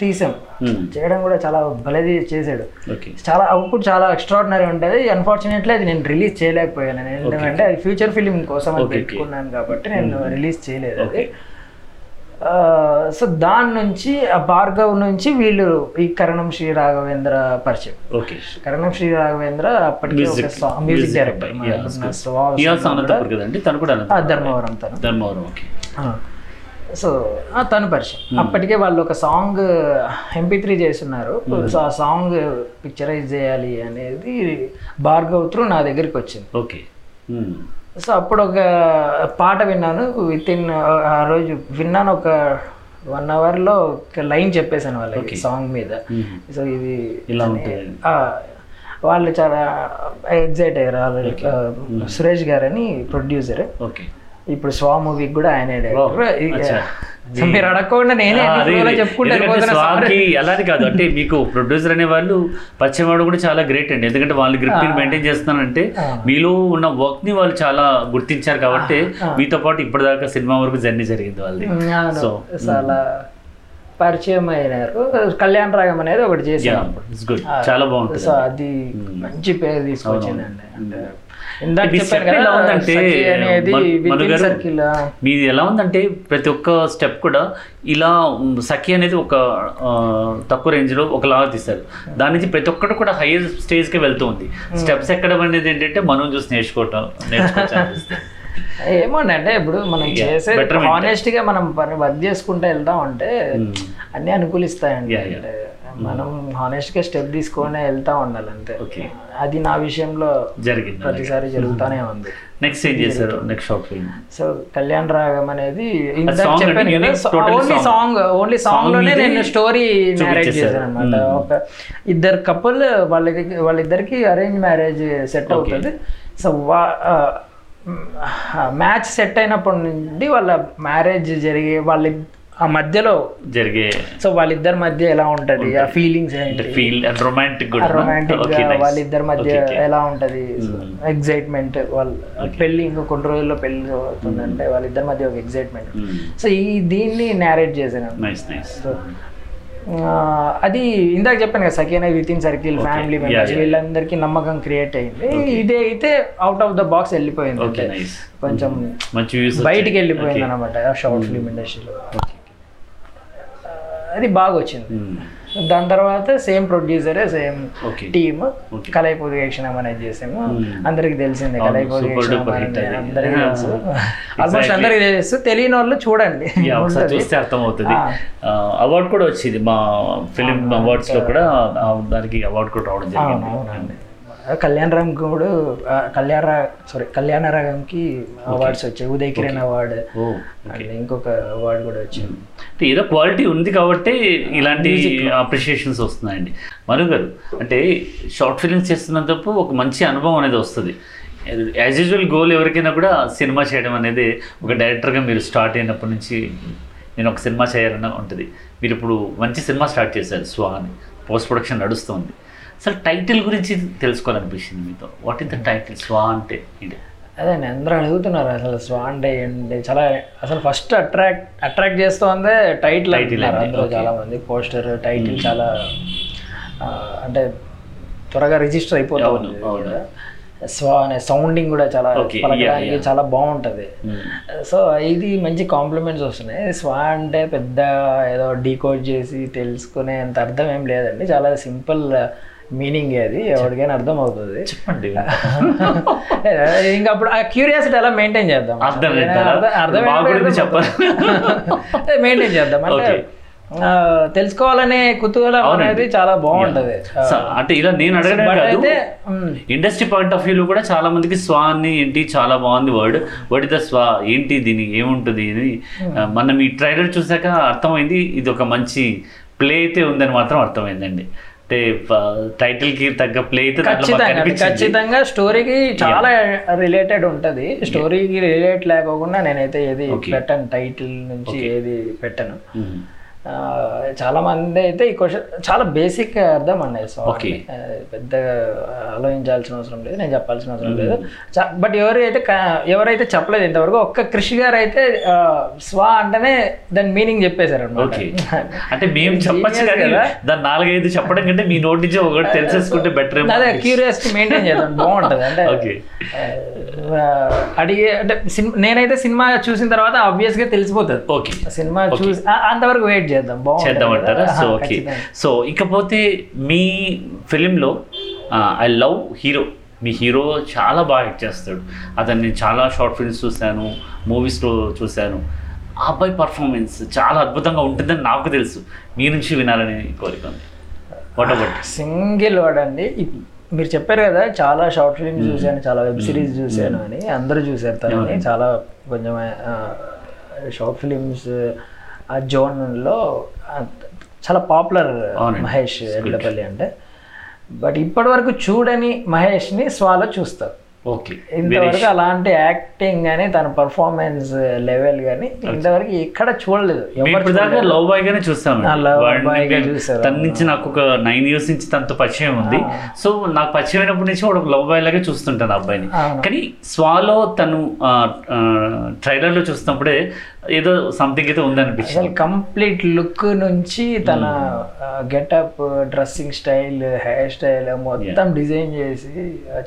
తీసాం. చేయడం కూడా చాలా భలేది చేశాడు. చాలా అవుట్పుట్ చాలా ఎక్స్ట్రాడినరీ ఉంటుంది. అన్ఫార్చునేట్లీ అది నేను రిలీజ్ చేయలేకపోయాను. ఎందుకంటే అది ఫ్యూచర్ ఫిలిం కోసం అని. పెట్టుకున్నాను కాబట్టి నేను రిలీజ్ చేయలేదు అది. సో దాని నుంచి ఆ భార్గవ్ నుంచి వీళ్ళు ఈ కరణం శ్రీ రాఘవేంద్ర పరిచయం. ఓకే కరణం శ్రీ రాఘవేంద్ర అప్పటికే మ్యూజిక్ డైరెక్టర్ ధర్మవరం తను. ధర్మవరం ఓకే సో తను పరిచయం. అప్పటికే వాళ్ళు ఒక సాంగ్ ఎంపీ త్రీ చేస్తున్నారు. సో ఆ సాంగ్ పిక్చరైజ్ చేయాలి అనేది భార్గవ్ త్రూ నా దగ్గరికి వచ్చింది. ఓకే. సో అప్పుడు ఒక పాట విన్నాను. విత్ ఇన్ ఆ రోజు విన్నాను ఒక వన్ అవర్లో ఒక లైన్ చెప్పేశాను వాళ్ళకి సాంగ్ మీద. సో ఇది ఇలా ఉంటుంది. వాళ్ళు చాలా ఎగ్జైట్ అయ్యారు. సురేష్ గారు అని ప్రొడ్యూసర్. ఓకే. ఇప్పుడు స్వా మూవీకి కూడా ఆయనే. డైరెక్టర్ మీరు అడగకుండా నేనే. స్వామికి అలానే కాదు. అంటే మీకు ప్రొడ్యూసర్ అనే వాళ్ళు పరిచయం అవడం కూడా చాలా గ్రేట్ అండి. ఎందుకంటే వాళ్ళు గ్రిప్ మెయింటైన్ చేస్తున్నారంటే మీలో ఉన్న వర్క్ని వాళ్ళు చాలా గుర్తించారు కాబట్టి మీతో పాటు ఇప్పటిదాకా సినిమా వరకు జర్నీ జరిగింది వాళ్ళది. అవును. సో చాలా పరిచయం అయినారు. కళ్యాణ్ రాగం అనేది ఒకటి గుడ్ చాలా బాగుంటుంది. సో అది మంచి పేరు తీసుకొచ్చిందండి. అంటే మీది ఎలా ఉందంటే ప్రతి ఒక్క స్టెప్ కూడా ఇలా సఖి అనేది ఒక తక్కువ రేంజ్లో ఒకలాగా తీస్తారు. దాని నుంచి ప్రతి ఒక్కటి కూడా హైయర్ స్టేజ్కి వెళ్తూ ఉంది. స్టెప్స్ ఎక్కడం అనేది ఏంటంటే మనం చూసి నేర్చుకోవటం నేర్చుకోవచ్చు. ఏమోండి అంటే ఇప్పుడు మనం చేసే. హానెస్ట్గా మనం పని వర్క్ చేసుకుంటూ వెళ్దాం అంటే అన్ని అనుకూలిస్తాయండి. మనం హానెస్ట్గా స్టెప్ తీసుకొని వెళ్తా ఉండాలి అంతే. Okay. అది నా విషయంలో జరిగింది ప్రతిసారి జరుగుతూనే ఉంది. నెక్స్ట్ ఏం చేశారు? Next film so Kalyan Raagam అనేది ఓన్లీ song. సాంగ్ ఓన్లీ సాంగ్లోనే నేను స్టోరీ చూపించేశారు. చేశాను అనమాట ఒక ఇద్దరు కపుల్ వాళ్ళకి వాళ్ళిద్దరికి అరేంజ్ మ్యారేజ్ సెట్ అవుతుంది. సో మ్యాచ్ సెట్ అయినప్పటి నుండి వాళ్ళ మ్యారేజ్ జరిగే వాళ్ళ ఆ మధ్యలో జరిగే సో వాళ్ళిద్దరి మధ్య ఎలా ఉంటది? ఆ ఫీలింగ్స్ ఏంటి? ఫీల్ రొమాంటిక్ రొమాంటిక్ వాళ్ళిద్దరి మధ్య ఎలా ఉంటది? ఎగ్జైట్మెంట్ వాళ్ళ పెళ్ళి ఇంకో కొన్ని రోజుల్లో పెళ్ళి అవుతుందంటే వాళ్ళిద్దరి మధ్య ఒక ఎగ్జైట్మెంట్ సో ఈ దీన్ని నేరేట్ చేశాను. సో అది ఇందాక చెప్పాను కదా సఖీన with in circle family members. వీళ్ళందరికీ నమ్మకం క్రియేట్ అయింది. ఇదే అయితే అవుట్ ఆఫ్ ద బాక్స్ వెళ్ళిపోయింది. కొంచెం బయటికి వెళ్ళిపోయింది అనమాట షార్ట్ ఫిల్మ్ ఇండస్ట్రీలో అది బాగా వచ్చింది దాని తర్వాత సేమ్ ప్రొడ్యూసరే సేమ్ ఓకే. Team Okay. కలైపోది క్షణం అనేది చేసాము. అందరికి తెలిసిందే కలైపోది అది. అందరికీ. తెలుసు. ఆల్మోస్ట్. అందరికి తెలుసు. తెలియని వాళ్ళు చూడండి. చూస్తే అర్థమవుతుంది. అవార్డు కూడా వచ్చింది మా ఫిలిం అవార్డ్స్లో కూడా దానికి అవార్డు కూడా రావడం జరిగింది. అవునండి కళ్యాణ రామ్ కూడా కళ్యాణ సారీ కళ్యాణ రాగంకి అవార్డ్స్ వచ్చాయి. ఉదయ్ కిరణ్ అవార్డు. ఇంకొక అవార్డు కూడా వచ్చింది. ఏదో క్వాలిటీ ఉంది కాబట్టి ఇలాంటి అప్రిషియేషన్స్ వస్తున్నాయండి. మను గారు అంటే షార్ట్ ఫిల్మ్స్ చేస్తున్నంతపు ఒక మంచి అనుభవం అనేది వస్తుంది. యాజ్ యూజువల్ గోల్ ఎవరికైనా కూడా సినిమా చేయడం అనేది ఒక డైరెక్టర్గా మీరు స్టార్ట్ అయినప్పటి నుంచి నేను ఒక సినిమా చేయాలని ఉంటుంది. మీరు ఇప్పుడు మంచి సినిమా స్టార్ట్ చేశారు స్వాన్ పోస్ట్ ప్రొడక్షన్ నడుస్తుంది. అసలు టైటిల్ గురించి తెలుసుకోవాలనిపించింది మీతో. వాట్ ఇస్ ద టైటిల్ స్వా అంటే ఏంటి? అదే అందరూ అడుగుతున్నారు అసలు స్వాన్ డే ఏంటి చాలా అసలు ఫస్ట్ అట్రాక్ట్ అట్రాక్ట్ చేస్తోందే టైటిల్ Title అంటున్నారు అండి, అందరూ okay. చాలా మంది పోస్టర్ టైటిల్ చాలా ఆ, అంటే త్వరగా రిజిస్టర్ అయిపోతా అవును, ఉంది అవును. కూడా. స్వా అనే సౌండింగ్ కూడా చాలా పలకడానికి. చాలా బాగుంటది. సో ఇది మంచి కాంప్లిమెంట్స్ వస్తున్నాయి స్వా అంటే పెద్ద ఏదో డీకోడ్ చేసి తెలుసుకునే అంత అర్థం ఏం లేదండి చాలా సింపుల్ మీనింగ్ అది ఎవరికైనా అర్థం అవుతుంది చెప్పండి ఇంకా అప్పుడు ఆ క్యూరియాసిటీ అలా మెయింటైన్ చేద్దాం. అర్థం? అర్థం చెప్పాలి. మెయింటైన్ చేద్దాం. అంటే తెలుసుకోవాలనే కుతూహలం. అనేది చాలా బాగుంటది. అంటే ఇలా నేను అడగడం కాదు. ఇండస్ట్రీ పాయింట్ ఆఫ్ వ్యూలో కూడా చాలా మందికి స్వా అని ఏంటి చాలా బాగుంది వర్డ్ వాట్ ఇస్ ద స్వా ఏంటి దీని? ఏముంటుంది? అని మనం ఈ ట్రైలర్ చూసాక అర్థమైంది. ఇది ఒక మంచి ప్లే అయితే ఉందని మాత్రం అర్థమైందండి. అంటే టైటిల్కి తగ్గ ప్లే ఖచ్చితంగా స్టోరీకి చాలా రిలేటెడ్ ఉంటది. స్టోరీకి రిలేట్ లేకోకుండా నేనైతే ఏది. పెట్టను టైటిల్ నుంచి ఏది పెట్టను. ఆ, చాలా మంది అయితే ఈ క్వశ్చన్ చాలా బేసిక్ అర్థం అండి సో Okay. పెద్దగా ఆలోచించాల్సిన అవసరం లేదు నేను చెప్పాల్సిన అవసరం లేదు. బట్ ఎవరైతే ఎవరైతే చెప్పలేదు ఇంతవరకు ఒక్క కృషి గారు అయితే స్వా అంటేనే దాని మీనింగ్ చెప్పేశారు ఓకే అంటే మేము చెప్పచ్చు కానీ దాని నాలుగైదు చెప్పడం కంటే మీ నోటి నుంచి ఒకటి తెలిసేసుకుంటే బెటర్ అదే క్యూరియాసిటీ మెయింటైన్ చేద్దాం బాగుంటది. అంటే అడిగే అంటే సినిమా నేనైతే సినిమా చూసిన తర్వాత ఆబ్వియస్గా తెలిసిపోతుంది. ఓకే సినిమా చూసి అంతవరకు వెయిట్ చేద్దాం చేద్దామంటారా కదా? So okay. సో ఇకపోతే మీ ఫిలింలో ఐ లవ్ హీరో. మీ హీరో చాలా బాగా యాక్ట్ చేస్తాడు. అతన్ని నేను చాలా షార్ట్ ఫిల్మ్స్ చూశాను మూవీస్లో చూశాను. ఆ అబ్బాయి పర్ఫార్మెన్స్ చాలా అద్భుతంగా ఉంటుందని నాకు తెలుసు. మీ నుంచి వినాలని కోరిక ఉంది. వాట్ అబౌట్ సింగిల్ వర్డ్ అండి. మీరు చెప్పారు కదా చాలా షార్ట్ ఫిల్మ్స్ చూశాను చాలా వెబ్ సిరీస్ చూశాను అని. అందరూ చూసారు తనని. చాలా కొంచెం షార్ట్ ఫిలిమ్స్ ఆ జోన్లో చాలా పాపులర్. మహేష్ ఎడ్లపల్లి అంటే. బట్ ఇప్పటి వరకు చూడని మహేష్ని స్వాలో చూస్తారు. ఓకే. ఇంతవరకు అలాంటి యాక్టింగ్ కానీ తన పర్ఫార్మెన్స్ లెవెల్ కానీ ఇంతవరకు ఎక్కడ చూడలేదు. దాకా లవ్ బాయ్ గానే చూస్తాం boy గా చూసారు. తన నుంచి నాకు ఒక నైన్ ఇయర్స్ నుంచి తనతో పరిచయం ఉంది. సో నాకు పరిచయం అయినప్పటి నుంచి ఒక లవ్ బాయ్ లాగే చూస్తుంటాను అబ్బాయిని. కానీ స్వాలో తను ట్రైలర్లో చూసినప్పుడే ఏదో సంథింగ్ అయితే ఉందనిపించింది. కంప్లీట్ లుక్ నుంచి తన getup dressing style hair style మొత్తం డిజైన్ చేసి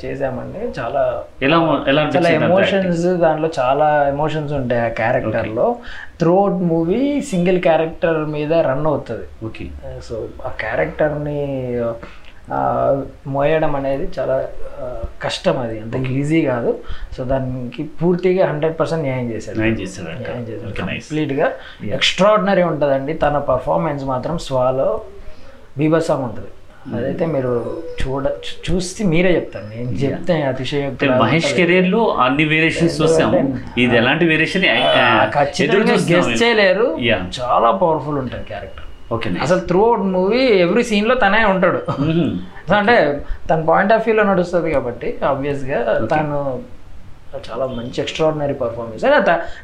చేసామండి చాలా ఎలా ఎలా చాలా? ఎమోషన్స్ దాంట్లో చాలా ఎమోషన్స్ ఉంటాయి ఆ క్యారెక్టర్లో త్రూఅవుట్ మూవీ సింగిల్ క్యారెక్టర్ మీద రన్ అవుతుంది. ఓకే సో ఆ క్యారెక్టర్ని మోయడం అనేది చాలా కష్టం అది. అంత ఈజీ కాదు. సో దానికి పూర్తిగా హండ్రెడ్ పర్సెంట్ న్యాయం చేశాడు. న్యాయం చేశాడు న్యాయం నైస్. కంప్లీట్గా ఎక్స్ట్రాడినరీ ఉంటుందండి. తన పర్ఫార్మెన్స్ మాత్రం స్వాలో బీభత్సం ఉంటుంది. అదైతే మీరు చూడ చూ- చూసి మీరే చెప్తారు. నేను చెప్తే అంటే అతిశయోక్తి మహేష్ కెరీర్లో అన్ని వేరియేషన్స్ చూసాము. ఇది ఎలాంటి వేరియేషన్ ఖచ్చితంగా గెస్ట్ చేయలేరు. చాలా పవర్ఫుల్ ఉంటుంది క్యారెక్టర్ ఓకే. అసలు త్రూ అవుట్ మూవీ ఎవ్రీ సీన్లో తనే ఉంటాడు. అంటే తన పాయింట్ ఆఫ్ వ్యూలో నడుస్తుంది కాబట్టి ఆబ్వియస్గా తను చాలా మంచి extraordinary performance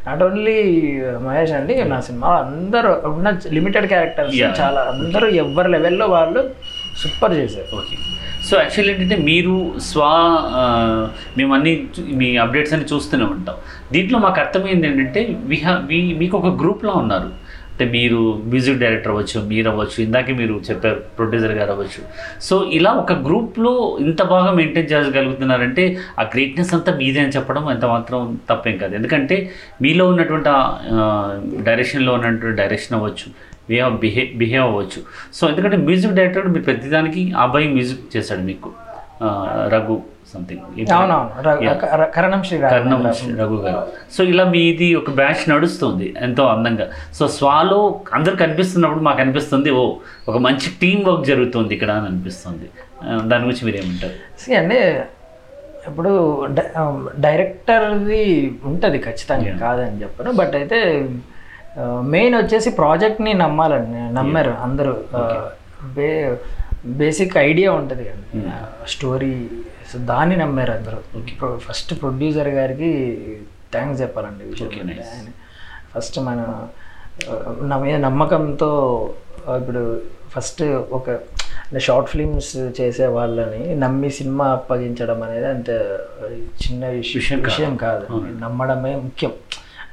not only Mahesh అండి నా సినిమా అందరూ ఉన్న లిమిటెడ్ క్యారెక్టర్స్. చాలా అందరూ ఎవరి లెవెల్లో వాళ్ళు సూపర్ చేశారు. ఓకే సో యాక్చువల్లీ ఏంటంటే మీరు స్వా మేము అన్ని మీ అప్డేట్స్ అన్ని చూస్తూనే ఉంటాం. దీంట్లో మాకు అర్థమైంది ఏంటంటే వి హ్యావ్ వి మీకు ఒక గ్రూప్లో ఉన్నారు. అంటే మీరు మ్యూజిక్ డైరెక్టర్ అవ్వచ్చు మీరు అవ్వచ్చు ఇందాకే మీరు చెప్పారు ప్రొడ్యూసర్ గారు అవ్వచ్చు. సో ఇలా ఒక గ్రూప్లో ఇంత బాగా మెయింటైన్ చేయగలుగుతున్నారంటే ఆ గ్రేట్నెస్ అంతా మీదే అని చెప్పడం ఎంత మాత్రం తప్పేం కాదు. ఎందుకంటే మీలో ఉన్నటువంటి డైరెక్షన్లో ఉన్నటువంటి డైరెక్షన్ అవ్వచ్చు వే ఆఫ్ బిహేవ్ బిహేవ్ అవ్వచ్చు. సో ఎందుకంటే మ్యూజిక్ డైరెక్టర్ మీరు ప్రతిదానికి ఆ అబ్బాయి మ్యూజిక్ చేశాడు మీకు. రఘు. సంథింగ్ కరణం రఘు గారు. సో ఇలా మీది ఒక బ్యాచ్ నడుస్తుంది ఎంతో అందంగా. సో స్వాలో అందరు కనిపిస్తున్నప్పుడు మాకు అనిపిస్తుంది ఓ ఒక మంచి టీం వర్క్ జరుగుతుంది ఇక్కడ అని అనిపిస్తుంది. దాని గురించి మీరు ఏమంటారు అండి ఇప్పుడు డైరెక్టర్ది ఉంటుంది ఖచ్చితంగా కాదని చెప్పను. బట్ అయితే మెయిన్ వచ్చేసి ప్రాజెక్ట్ని నమ్మాలండి నమ్మారు అందరూ. బే బేసిక్ ఐడియా ఉంటుంది కదా. స్టోరీ సో దాన్ని నమ్మారు అందరూ ఫస్ట్ ప్రొడ్యూసర్ గారికి థ్యాంక్స్ చెప్పాలండి ఫస్ట్ మన నా మీద నమ్మకంతో ఇప్పుడు ఫస్ట్ ఒక షార్ట్ ఫిల్మ్స్ చేసే వాళ్ళని నమ్మి సినిమా అప్పగించడం అనేది అంత చిన్న విషయం విషయం కాదు. నమ్మడమే ముఖ్యం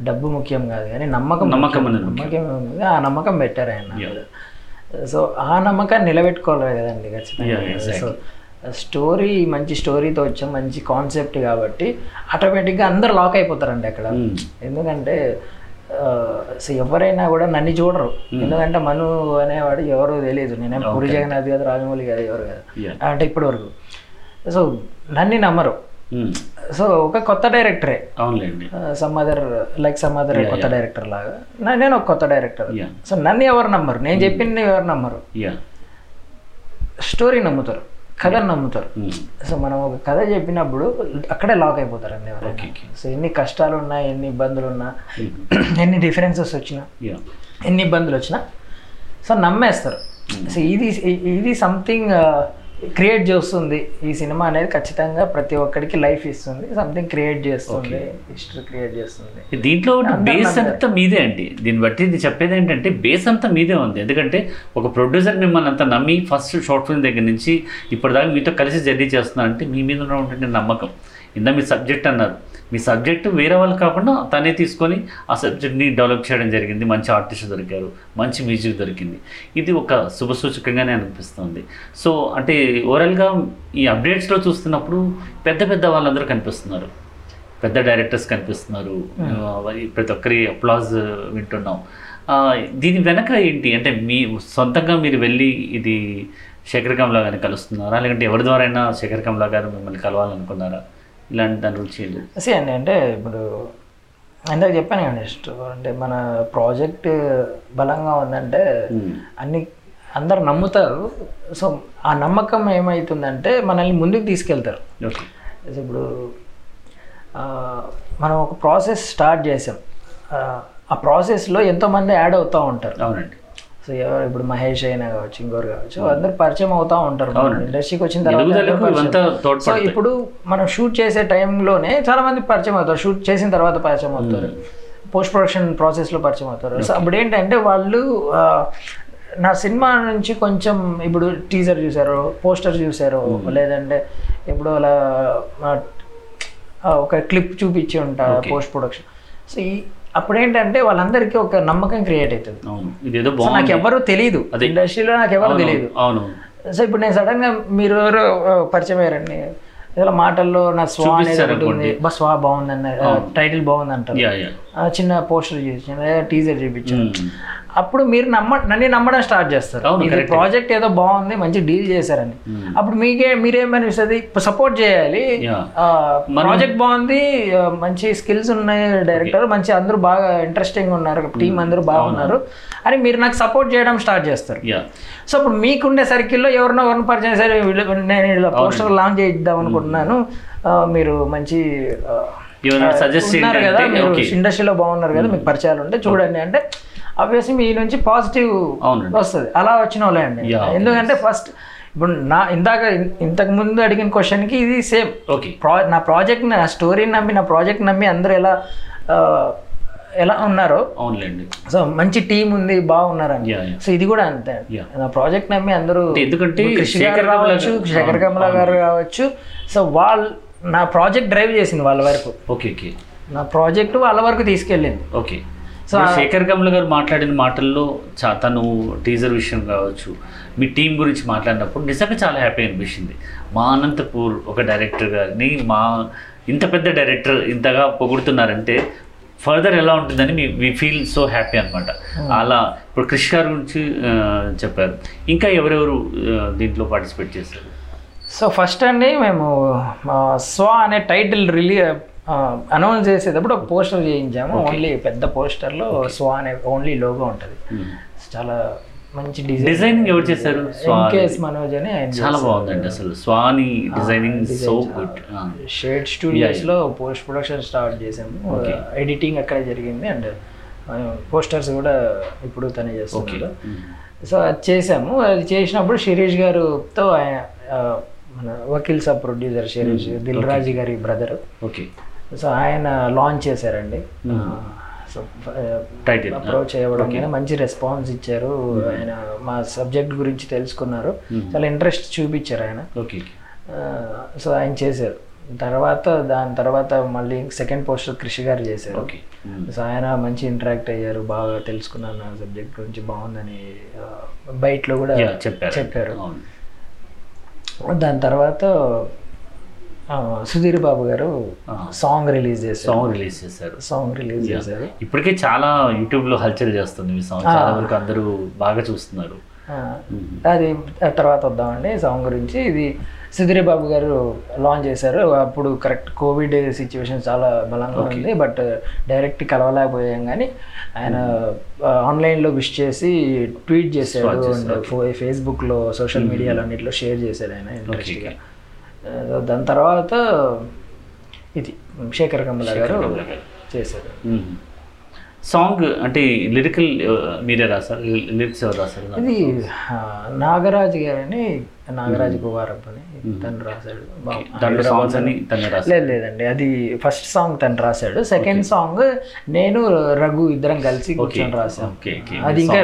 డబ్బు ముఖ్యం కాదు కానీ నమ్మకం నమ్మకం. నమ్మకం. ఆ నమ్మకం పెట్టారు ఆయన. సో ఆ నమ్మకాన్ని నిలబెట్టుకోవాలి కదండి ఖచ్చితంగా. సో స్టోరీ మంచి స్టోరీతో వచ్చాం మంచి కాన్సెప్ట్ కాబట్టి ఆటోమేటిక్గా అందరు లాక్ అయిపోతారండి అక్కడ. ఎందుకంటే సో ఎవరైనా కూడా నన్ను చూడరు. ఎందుకంటే మను అనేవాడు ఎవరో తెలియదు నేనేం పూరి జగన్నాథ్ కాదు రాజమౌళి కాదు ఎవరు కాదు. అంటే ఇప్పటి వరకు సో నన్ను నమ్మరు. సో ఒక కొత్త డైరెక్టరే. అవునులేండి. Some other like some other కొత్త డైరెక్టర్ లాగా. నేను ఒక కొత్త డైరెక్టర్. సో నన్ను ఎవరు నమ్మరు? నేను చెప్పింది ఎవరు నమ్మరు? స్టోరీ నమ్ముతారు. కథను నమ్ముతారు. ఉమ్. సో మనం ఒక కథ చెప్పినప్పుడు అక్కడే లాక్ అయిపోతారండి Okay, ఎవరైనా. సో ఎన్ని కష్టాలు ఉన్నా ఎన్ని ఇబ్బందులు ఉన్నా ఎన్ని డిఫరెన్సెస్ వచ్చినా ఎన్ని ఇబ్బందులు వచ్చినా సో నమ్మేస్తారు. సో ఇది ఇది సంథింగ్ క్రియేట్ చేస్తుంది ఈ సినిమా అనేది ఖచ్చితంగా ప్రతి ఒక్కరికి లైఫ్ ఇస్తుంది. సంథింగ్ క్రియేట్ చేస్తుంది. హిస్టరీ క్రియేట్ చేస్తుంది. దీంట్లో బేస్ అంతా మీదే అండి. దీన్ని బట్టి ఇది చెప్పేది ఏంటంటే బేస్ అంతా మీదే ఉంది. ఎందుకంటే ఒక ప్రొడ్యూసర్ మిమ్మల్ని అంత నమ్మి ఫస్ట్ షార్ట్ ఫిల్మ్ దగ్గర నుంచి ఇప్పటిదాకా మీతో కలిసి జర్నీ చేస్తున్నారంటే మీ మీద ఉన్నటువంటి నమ్మకం. ఇందా మీ సబ్జెక్ట్ అన్నారు. మీ సబ్జెక్ట్ వేరే వాళ్ళు కాకుండా తనే తీసుకొని ఆ సబ్జెక్ట్ని డెవలప్ చేయడం జరిగింది. మంచి ఆర్టిస్ట్ దొరికారు. మంచి మ్యూజిక్ దొరికింది. ఇది ఒక శుభసూచకంగానే అనిపిస్తుంది. సో అంటే ఓవరాల్గా ఈ అప్డేట్స్లో చూస్తున్నప్పుడు పెద్ద పెద్ద వాళ్ళందరూ కనిపిస్తున్నారు. పెద్ద డైరెక్టర్స్ కనిపిస్తున్నారు. మరి ప్రతి ఒక్కరి అప్లాజ్ వింటున్నాం. దీని వెనక ఏంటి? అంటే మీ సొంతంగా మీరు వెళ్ళి ఇది శేఖర్ కమలా గారిని కలుస్తున్నారా? లేదంటే ఎవరి ద్వారా అయినా శేఖర్ కమలా గారు మిమ్మల్ని కలవాలనుకున్నారా? ఇలాంటి దాని లేదు. సే అండి అంటే ఇప్పుడు ఇందాక చెప్పాను కదా నెక్స్ట్ అంటే మన ప్రాజెక్ట్ బలంగా ఉందంటే మ్మ్. అన్ని అందరు నమ్ముతారు. సో ఆ నమ్మకం ఏమవుతుందంటే మనల్ని ముందుకు తీసుకెళ్తారు. ఇప్పుడు మనం ఒక ప్రాసెస్ స్టార్ట్ చేసాం. ఆ ప్రాసెస్లో ఎంతోమంది యాడ్ అవుతూ ఉంటారు. అవునండి. సో ఎవరు ఇప్పుడు మహేష్ అయినా కావచ్చు ఇంకోరు కావచ్చు అందరు పరిచయం అవుతా ఉంటారు. ఇండస్ట్రీకి వచ్చిన తర్వాత సో ఇప్పుడు మనం షూట్ చేసే టైంలోనే చాలా మంది పరిచయం అవుతారు. షూట్ చేసిన తర్వాత పరిచయం అవుతారు. పోస్ట్ ప్రొడక్షన్ ప్రాసెస్లో పరిచయం అవుతారు. సో అప్పుడు ఏంటంటే వాళ్ళు నా సినిమా నుంచి కొంచెం ఇప్పుడు టీజర్ చూసారు పోస్టర్ చూసారు లేదంటే ఇప్పుడు అలా ఒక క్లిప్ చూపించి ఉంటా పోస్ట్ ప్రొడక్షన్ సో ఈ అప్పుడు ఏంటంటే వాళ్ళందరికీ ఒక నమ్మకం క్రియేట్ అవుతుంది. ఇదేదో నాకు ఎవరు తెలియదు. ఇండస్ట్రీలో నాకు ఎవరు తెలియదు అవును. సో ఇప్పుడు నేను సడన్గా మీరు ఎవరో పరిచయం అయ్యారండి. ఇలా మాటల్లో నా స్వా అనేది చూపిస్తారు ఒకటి ఉంది. బా స్వా బాగుంది టైటిల్ బాగుంది అంటారు చిన్న పోస్టర్ చూపించాను టీజర్ చూపించాను. అప్పుడు మీరు నమ్మ నన్ను నమ్మడం స్టార్ట్ చేస్తారు. ఇది ప్రాజెక్ట్ ఏదో బాగుంది మంచి డీల్ చేశారని. అప్పుడు మీకే మీరేమనిపిస్తుంది సపోర్ట్ చేయాలి. ప్రాజెక్ట్ బాగుంది మంచి స్కిల్స్ ఉన్నాయి డైరెక్టర్ మంచి అందరూ బాగా ఇంట్రెస్టింగ్ ఉన్నారు టీం అందరూ బాగున్నారు అని మీరు నాకు సపోర్ట్ చేయడం స్టార్ట్ చేస్తారు. సో ఇప్పుడు మీకుండే సర్కిల్లో ఎవరినో ఎవరిని పరిచయం సరే నేను ఇలా పోస్టర్ లాంచ్ చేద్దాం అనుకుంటున్నాను. మీరు మంచి ఏమైనా సజెస్ట్ ఇండస్ట్రీలో బాగున్నారు కదా మీకు పరిచయాలు ఉంటే చూడండి అంటే ఆబ్వియస్లీ మీ నుంచి పాజిటివ్ వస్తుంది. అలా వచ్చిన వాళ్ళే అండి. ఎందుకంటే ఫస్ట్ ఇప్పుడు నా ఇందాక ఇంతకు ముందు అడిగిన క్వశ్చన్కి ఇది సేమ్ ఓకే ప్రా నా ప్రాజెక్ట్ నా స్టోరీని నమ్మి నా ప్రాజెక్ట్ నమ్మి అందరూ ఎలా ఎలా ఉన్నారో అవునులేండి. సో మంచి టీం ఉంది యా సో ఇది కూడా అంతే. నా ప్రాజెక్ట్ నమ్మి అందరూ ఎందుకంటే శేఖర్ కమలా కావచ్చు శేఖర్ కమల గారు కావచ్చు సో వాళ్ళు నా ప్రాజెక్ట్ డ్రైవ్ చేసింది వాళ్ళ వరకు. Okay okay. నా ప్రాజెక్ట్ వాళ్ళ వరకు తీసుకెళ్ళింది. ఓకే. సో శేఖర్ కమల గారు మాట్లాడిన మాటల్లో చా తను టీజర్ విషయం కావచ్చు మీ టీం గురించి మాట్లాడినప్పుడు నిజంగా చాలా హ్యాపీ అనిపించింది. మా అనంతపూర్ ఒక డైరెక్టర్ గారిని మా ఇంత పెద్ద డైరెక్టర్ ఇంతగా పొగుడుతున్నారంటే ఫర్దర్ ఎలా ఉంటుందని మీ వి ఫీల్ సో హ్యాపీ అనమాట అలా ఇప్పుడు క్రిష్ గారి గురించి చెప్పారు. ఇంకా ఎవరెవరు దీంట్లో పార్టిసిపేట్ చేశారు? సో ఫస్ట్ అండి మేము స్వ అనే టైటిల్ రిలీ అనౌన్స్ చేసేటప్పుడు ఒక పోస్టర్ చేయించాము. ఓన్లీ పెద్ద పోస్టర్లో స్వ అనే ఓన్లీ లోగో ఉంటుంది. చాలా మంచి డిజైన్ డిజైనింగ్ ఎవరు చేశారు? స్వా ఎన్కేఎస్ మనోజ్ అని చాలా బాగుందండి అసలు. స్వాని డిజైనింగ్ సో గుడ్ షేడ్ స్టూడియోస్లో పోస్ట్ ప్రొడక్షన్ స్టార్ట్ చేసాము. ఎడిటింగ్ అక్కడే జరిగింది అండ్ పోస్టర్స్ కూడా ఇప్పుడు తనే చేస్తున్నారు సో అది చేసాము. అది చేసినప్పుడు శిరీష్ గారుతో మన వకీల్ సాబ్ ప్రొడ్యూసర్ శిరీష్ దిల్ రాజు గారి బ్రదర్. ఓకే. సో ఆయన లాంచ్ చేశారండి. సో టైటిల్ అప్రోచ్ అవ్వడం మంచి రెస్పాన్స్ ఇచ్చారు. ఆయన మా సబ్జెక్ట్ గురించి తెలుసుకున్నారు. చాలా ఇంట్రెస్ట్ చూపించారు ఆయన. ఓకే సో ఆయన చేశారు. తర్వాత దాని తర్వాత మళ్ళీ సెకండ్ పోస్టర్ కృషి గారు చేశారు. ఓకే. సో ఆయన మంచి ఇంటరాక్ట్ అయ్యారు. బాగా తెలుసుకున్నాను నా సబ్జెక్ట్ గురించి బాగుందని బయటలో కూడా చెప్పారు. చెప్పారు. దాని తర్వాత సుధీర్ బాబు గారు. సాంగ్ రిలీజ్ చేశారు. సాంగ్ రిలీజ్ చేశారు. సాంగ్ రిలీజ్ చేశారు. ఇప్పటికే చాలా యూట్యూబ్లో హల్చల్ చేస్తుంది ఈ సాంగ్ చాలా వరకు అందరూ బాగా చూస్తున్నారు. అది తర్వాత వద్దామండి సాంగ్ గురించి. ఇది సుధీర్ బాబు గారు లాంచ్ చేశారు. అప్పుడు కరెక్ట్ కోవిడ్ సిచ్యువేషన్ చాలా బలంగా ఉంది బట్ డైరెక్ట్ కలవలేకపోయాం కానీ ఆయన ఆన్లైన్లో విష్ చేసి ట్వీట్ చేశాడు అండ్ ఫేస్బుక్లో సోషల్ మీడియాలో అన్నింటిలో షేర్ చేశాడు ఆయన ఇంట్రెస్ట్గా. దాని తర్వాత ఇది శేఖర్ కమల గారు చేశారు. సాంగ్ అంటే లిరికల్ మీరే రాశారు లిరిక్స్ ఎవరు రాశారు? ఇది నాగరాజు గారని నాగరాజు కుమారప్ప అని తను రాశాడు. దాంట్లో సాంగ్స్ అని తనే లేదు లేదండి. అది ఫస్ట్ సాంగ్ తను రాశాడు. సెకండ్ సాంగ్ నేను రఘు ఇద్దరం కలిసి కూర్చొని రాశాం. Okay okay. అది ఇంకా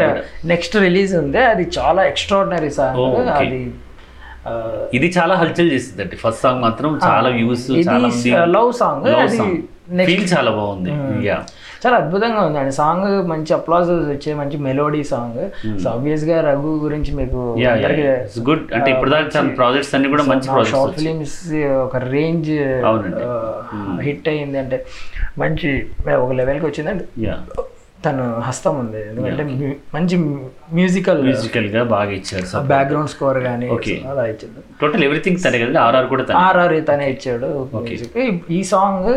నెక్స్ట్ రిలీజ్ ఉంది. అది చాలా ఎక్స్ట్రాడినరీ సాంగ్. అది ఇది చాలా హల్చల్ చేస్తుంది అంటే ఫస్ట్ సాంగ్ మాత్రం చాలా వ్యూస్ చాలా లవ్ సాంగ్ అది ఫీల్ చాలా బాగుంది. యా చాలా అద్భుతంగా ఉందండి సాంగ్ మంచి అప్లాజెస్ వచ్చే మంచి మెలోడీ సాంగ్ సో ఆబ్వియస్గా రఘు గురించి మీకు గుడ్ అంటే ఇప్పుడు ప్రాజెక్ట్స్ అన్ని కూడా మంచి షార్ట్ ఫిలిమ్స్ ఒక రేంజ్. హిట్ అయింది. అంటే మంచి ఒక లెవెల్కి వచ్చిందండి. తను హస్తం ఉంది. ఎందుకంటే మంచి మ్యూజికల్ మ్యూజికల్గా బాగా ఇచ్చారు సో బ్యాక్గ్రౌండ్ స్కోర్ కానీ. అలా ఇచ్చింది టోటల్ ఎవ్రీథింగ్ తనే కదా? ఆర్ఆర్ కూడా తనే? ఆర్ఆర్ తనే ఇచ్చాడు ఈ సాంగ్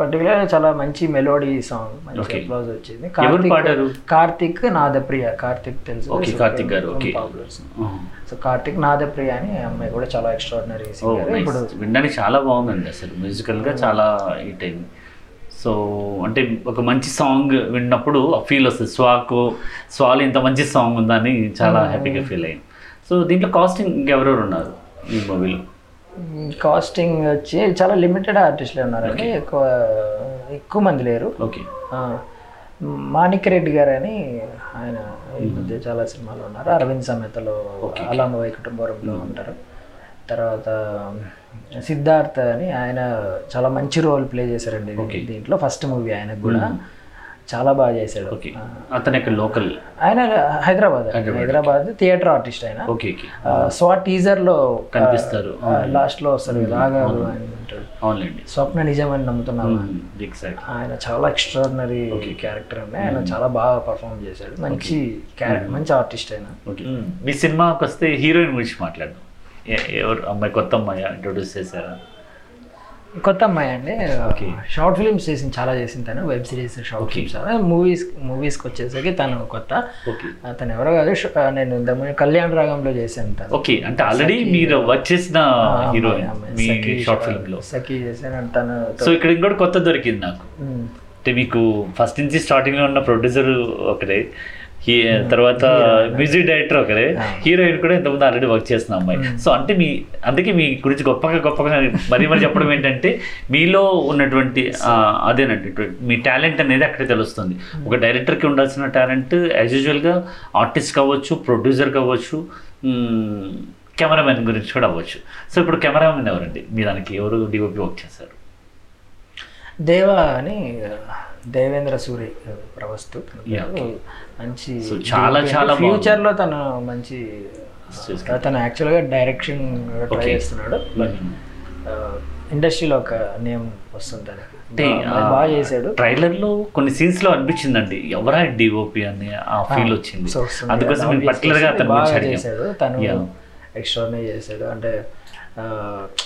పర్టికులర్ చాలా మంచి మెలోడీ సాంగ్ మంచి. అప్లాజ్ వచ్చింది. కార్తిక్ కార్తిక్ నాదప్రియ. కార్తిక్ తెలుసు ఓకే కార్తిక్ గారు. ఓకే సో కార్తిక్ నాదప్రియ అని అమ్మాయి కూడా చాలా ఎక్స్ట్రాడినరీ సింగర్ ఇప్పుడు వినడానికి చాలా బాగుందండి అసలు. మ్యూజికల్గా చాలా హిట్ అయింది. సో అంటే ఒక మంచి సాంగ్ విన్నప్పుడు ఆ ఫీల్ వస్తుంది. స్వాకు స్వాలు ఇంత మంచి సాంగ్ ఉందని చాలా హ్యాపీగా ఫీల్ అయ్యింది. సో దీంట్లో కాస్టింగ్ ఇంకెవరెవరు ఉన్నారు ఈ మూవీలో కాస్టింగ్ వచ్చి చాలా లిమిటెడ్ ఆర్టిస్టులు ఉన్నారండి. ఎక్కువ ఎక్కువ మంది లేరు. ఓకే మాణిక్ రెడ్డి గారు అని ఆయన ఈ మధ్య చాలా సినిమాలు ఉన్నారు. అరవింద్ సమేతలో అలాంబ వైకుంఠపురంలో ఉంటారు. తర్వాత సిద్ధార్థ్ అని ఆయన చాలా మంచి రోల్ ప్లే చేశారండి దీంట్లో. ఫస్ట్ మూవీ ఆయనకు కూడా. చాలా బాగా చేశాడు. ఓకే. అతను ఇక్కడ లోకల్ ఆయన హైదరాబాద్. హైదరాబాద్. థియేటర్ ఆర్టిస్ట్ ఆయన. Okay okay. ఆ, స్వా టీజర్లో కనిపిస్తారు లాస్ట్లో ఉంటాడు. అవునులేండి. స్వప్న నిజం అని నమ్ముతున్నాను ఆయన చాలా ఎక్స్ట్రాడినరీ క్యారెక్టర్ అండి. ఆయన చాలా బాగా పర్ఫామ్ చేశాడు. మంచి క్యారెక్టర్ మంచి ఆర్టిస్ట్ ఆయన. మీ సినిమాకి వస్తే హీరోయిన్ గురించి మాట్లాడదాం. ఎవరు? అమ్మాయి కొత్త అమ్మాయి ఇంట్రొడ్యూస్ చేశారా? కొత్త అమ్మాయి అండి షార్ట్ ఫిల్మ్స్ చేసింది చాలా చేసింది తను. Web series short films. Movies మూవీస్కి వచ్చేసరికి తను కొత్త. తను ఎవరో కాదు నేను ఇంతకుముందు కళ్యాణ్ రాగంలో చేశాను తను. ఓకే. అంటే ఆల్రెడీ మీరు వర్క్ చేసిన హీరోయిన్ మీ షార్ట్ ఫిల్మ్లో సఖీ చేశాను తను సో ఇక్కడ ఇంకోటి కొత్త దొరికింది నాకు. అంటే మీకు ఫస్ట్ నుంచి స్టార్టింగ్లో ఉన్న ప్రొడ్యూసర్ ఒకరే. హీ- తర్వాత మ్యూజిక్ డైరెక్టర్ ఒకరే. హీరోయిన్ కూడా ఇంతకుముందు ఆల్రెడీ వర్క్ చేసిన అమ్మాయి. సో అంటే మీ అందుకే మీ గురించి గొప్పగా గొప్పగా మరీ మరి చెప్పడం ఏంటంటే మీలో ఉన్నటువంటి అదేనండి మీ టాలెంట్ అనేది అక్కడే తెలుస్తుంది. ఒక డైరెక్టర్కి ఉండాల్సిన టాలెంట్ యాజ్ యూజువల్గా ఆర్టిస్ట్ కావచ్చు ప్రొడ్యూసర్ కావచ్చు కెమెరామెన్ గురించి కూడా అవ్వచ్చు. సో ఇప్పుడు కెమెరామెన్ ఎవరండి? మీ దానికి ఎవరు డిఓపి వర్క్ చేశారు దేవ అని దేవేంద్ర సూరి ప్రవస్తు. మంచి చాలా, చాలా ఫ్యూచర్లో తను మంచి తను యాక్చువల్గా డైరెక్షన్ ట్రై చేస్తున్నాడు. బట్ ఇండస్ట్రీలో ఒక నేమ్ వస్తుంది అంటే బాగా- చేశాడు. ట్రైలర్లో కొన్ని సీన్స్లో అనిపించిందండి. ఎవరా డిఓపి అని ఆ ఫీల్ వచ్చింది. అందుకోసం పర్టికులర్గా. అతని చేశాడు. తను. ఎక్స్ట్రానే చేశాడు. అంటే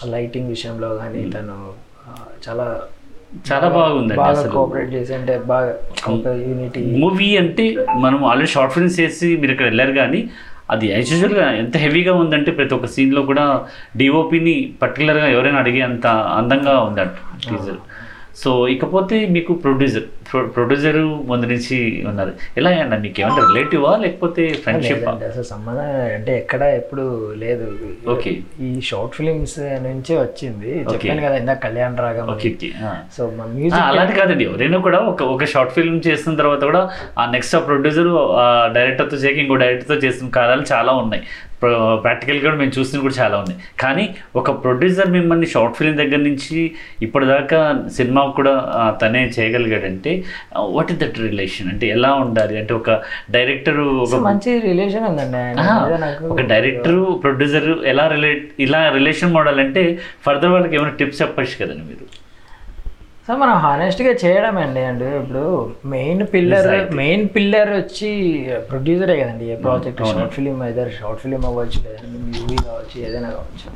లైటింగ్ విషయంలో కానీ తను ఆ, చాలా చాలా బాగుందండి బాగా అసలు. కోఆపరేట్ చేసి అంటే బాగా యూనిటీ మూవీ అంటే మనం ఆల్రెడీ షార్ట్ ఫిల్మ్స్ చేసి మీరు ఇక్కడ వెళ్ళారు కానీ అది యాజ్గా ఎంత హెవీగా ఉందంటే ప్రతి ఒక్క scene లో కూడా డిఓపిని గా ఎవరైనా అడిగే అంత అందంగా ఉందంట టీజర్ సో ఇకపోతే మీకు ప్రొడ్యూసర్ ప్రొడ్యూసర్ ముందు నుంచి ఉన్నారు. ఎలా అన్న మీకు ఏమన్నా రిలేటివా లేకపోతే ఫ్రెండ్షిప్ అసలు సంబంధం అంటే ఎక్కడ ఎప్పుడు లేదు. ఓకే. ఈ షార్ట్ ఫిలిమ్స్ నుంచే వచ్చింది. చెప్పాను కదా ఇందాక కళ్యాణ్ రాగం సో మ్యూజిక్ అలాంటి కాదండి. ఎవరైనా కూడా ఒక ఒక షార్ట్ ఫిల్మ్ చేసిన తర్వాత కూడా ఆ నెక్స్ట్ ఆ ప్రొడ్యూసర్ డైరెక్టర్తో చేయక ఇంకో డైరెక్టర్తో చేసిన కాలాలు చాలా ఉన్నాయి. ప్రాక్టికల్గా మేము చూసింది కూడా చాలా ఉంది. కానీ ఒక ప్రొడ్యూసర్ మిమ్మల్ని షార్ట్ ఫిల్మ్ దగ్గర నుంచి ఇప్పటిదాకా సినిమా కూడా ఆ, తనే చేయగలిగాడంటే వాట్ ఇస్ దట్ రిలేషన్ అంటే ఎలా ఉండాలి? అంటే ఒక డైరెక్టర్ ఒక మంచి రిలేషన్ ఉందండి ఒక డైరెక్టర్ ప్రొడ్యూసర్ ఎలా రిలేట్ ఇలా రిలేషన్ మోడల్ అంటే ఫర్దర్ వాళ్ళకి ఏమైనా టిప్స్ చెప్పచ్చు కదండి మీరు? సో మనం హానెస్ట్గా చేయడం అండి. అంటే ఇప్పుడు మెయిన్ పిల్లర్ మెయిన్ పిల్లర్ వచ్చి ప్రొడ్యూసరే కదండి ఏ ప్రాజెక్ట్ షార్ట్ ఫిలిం ఏదైనా షార్ట్ ఫిలిం అవ్వచ్చు లేదంటే మూవీ కావచ్చు ఏదైనా కావచ్చు.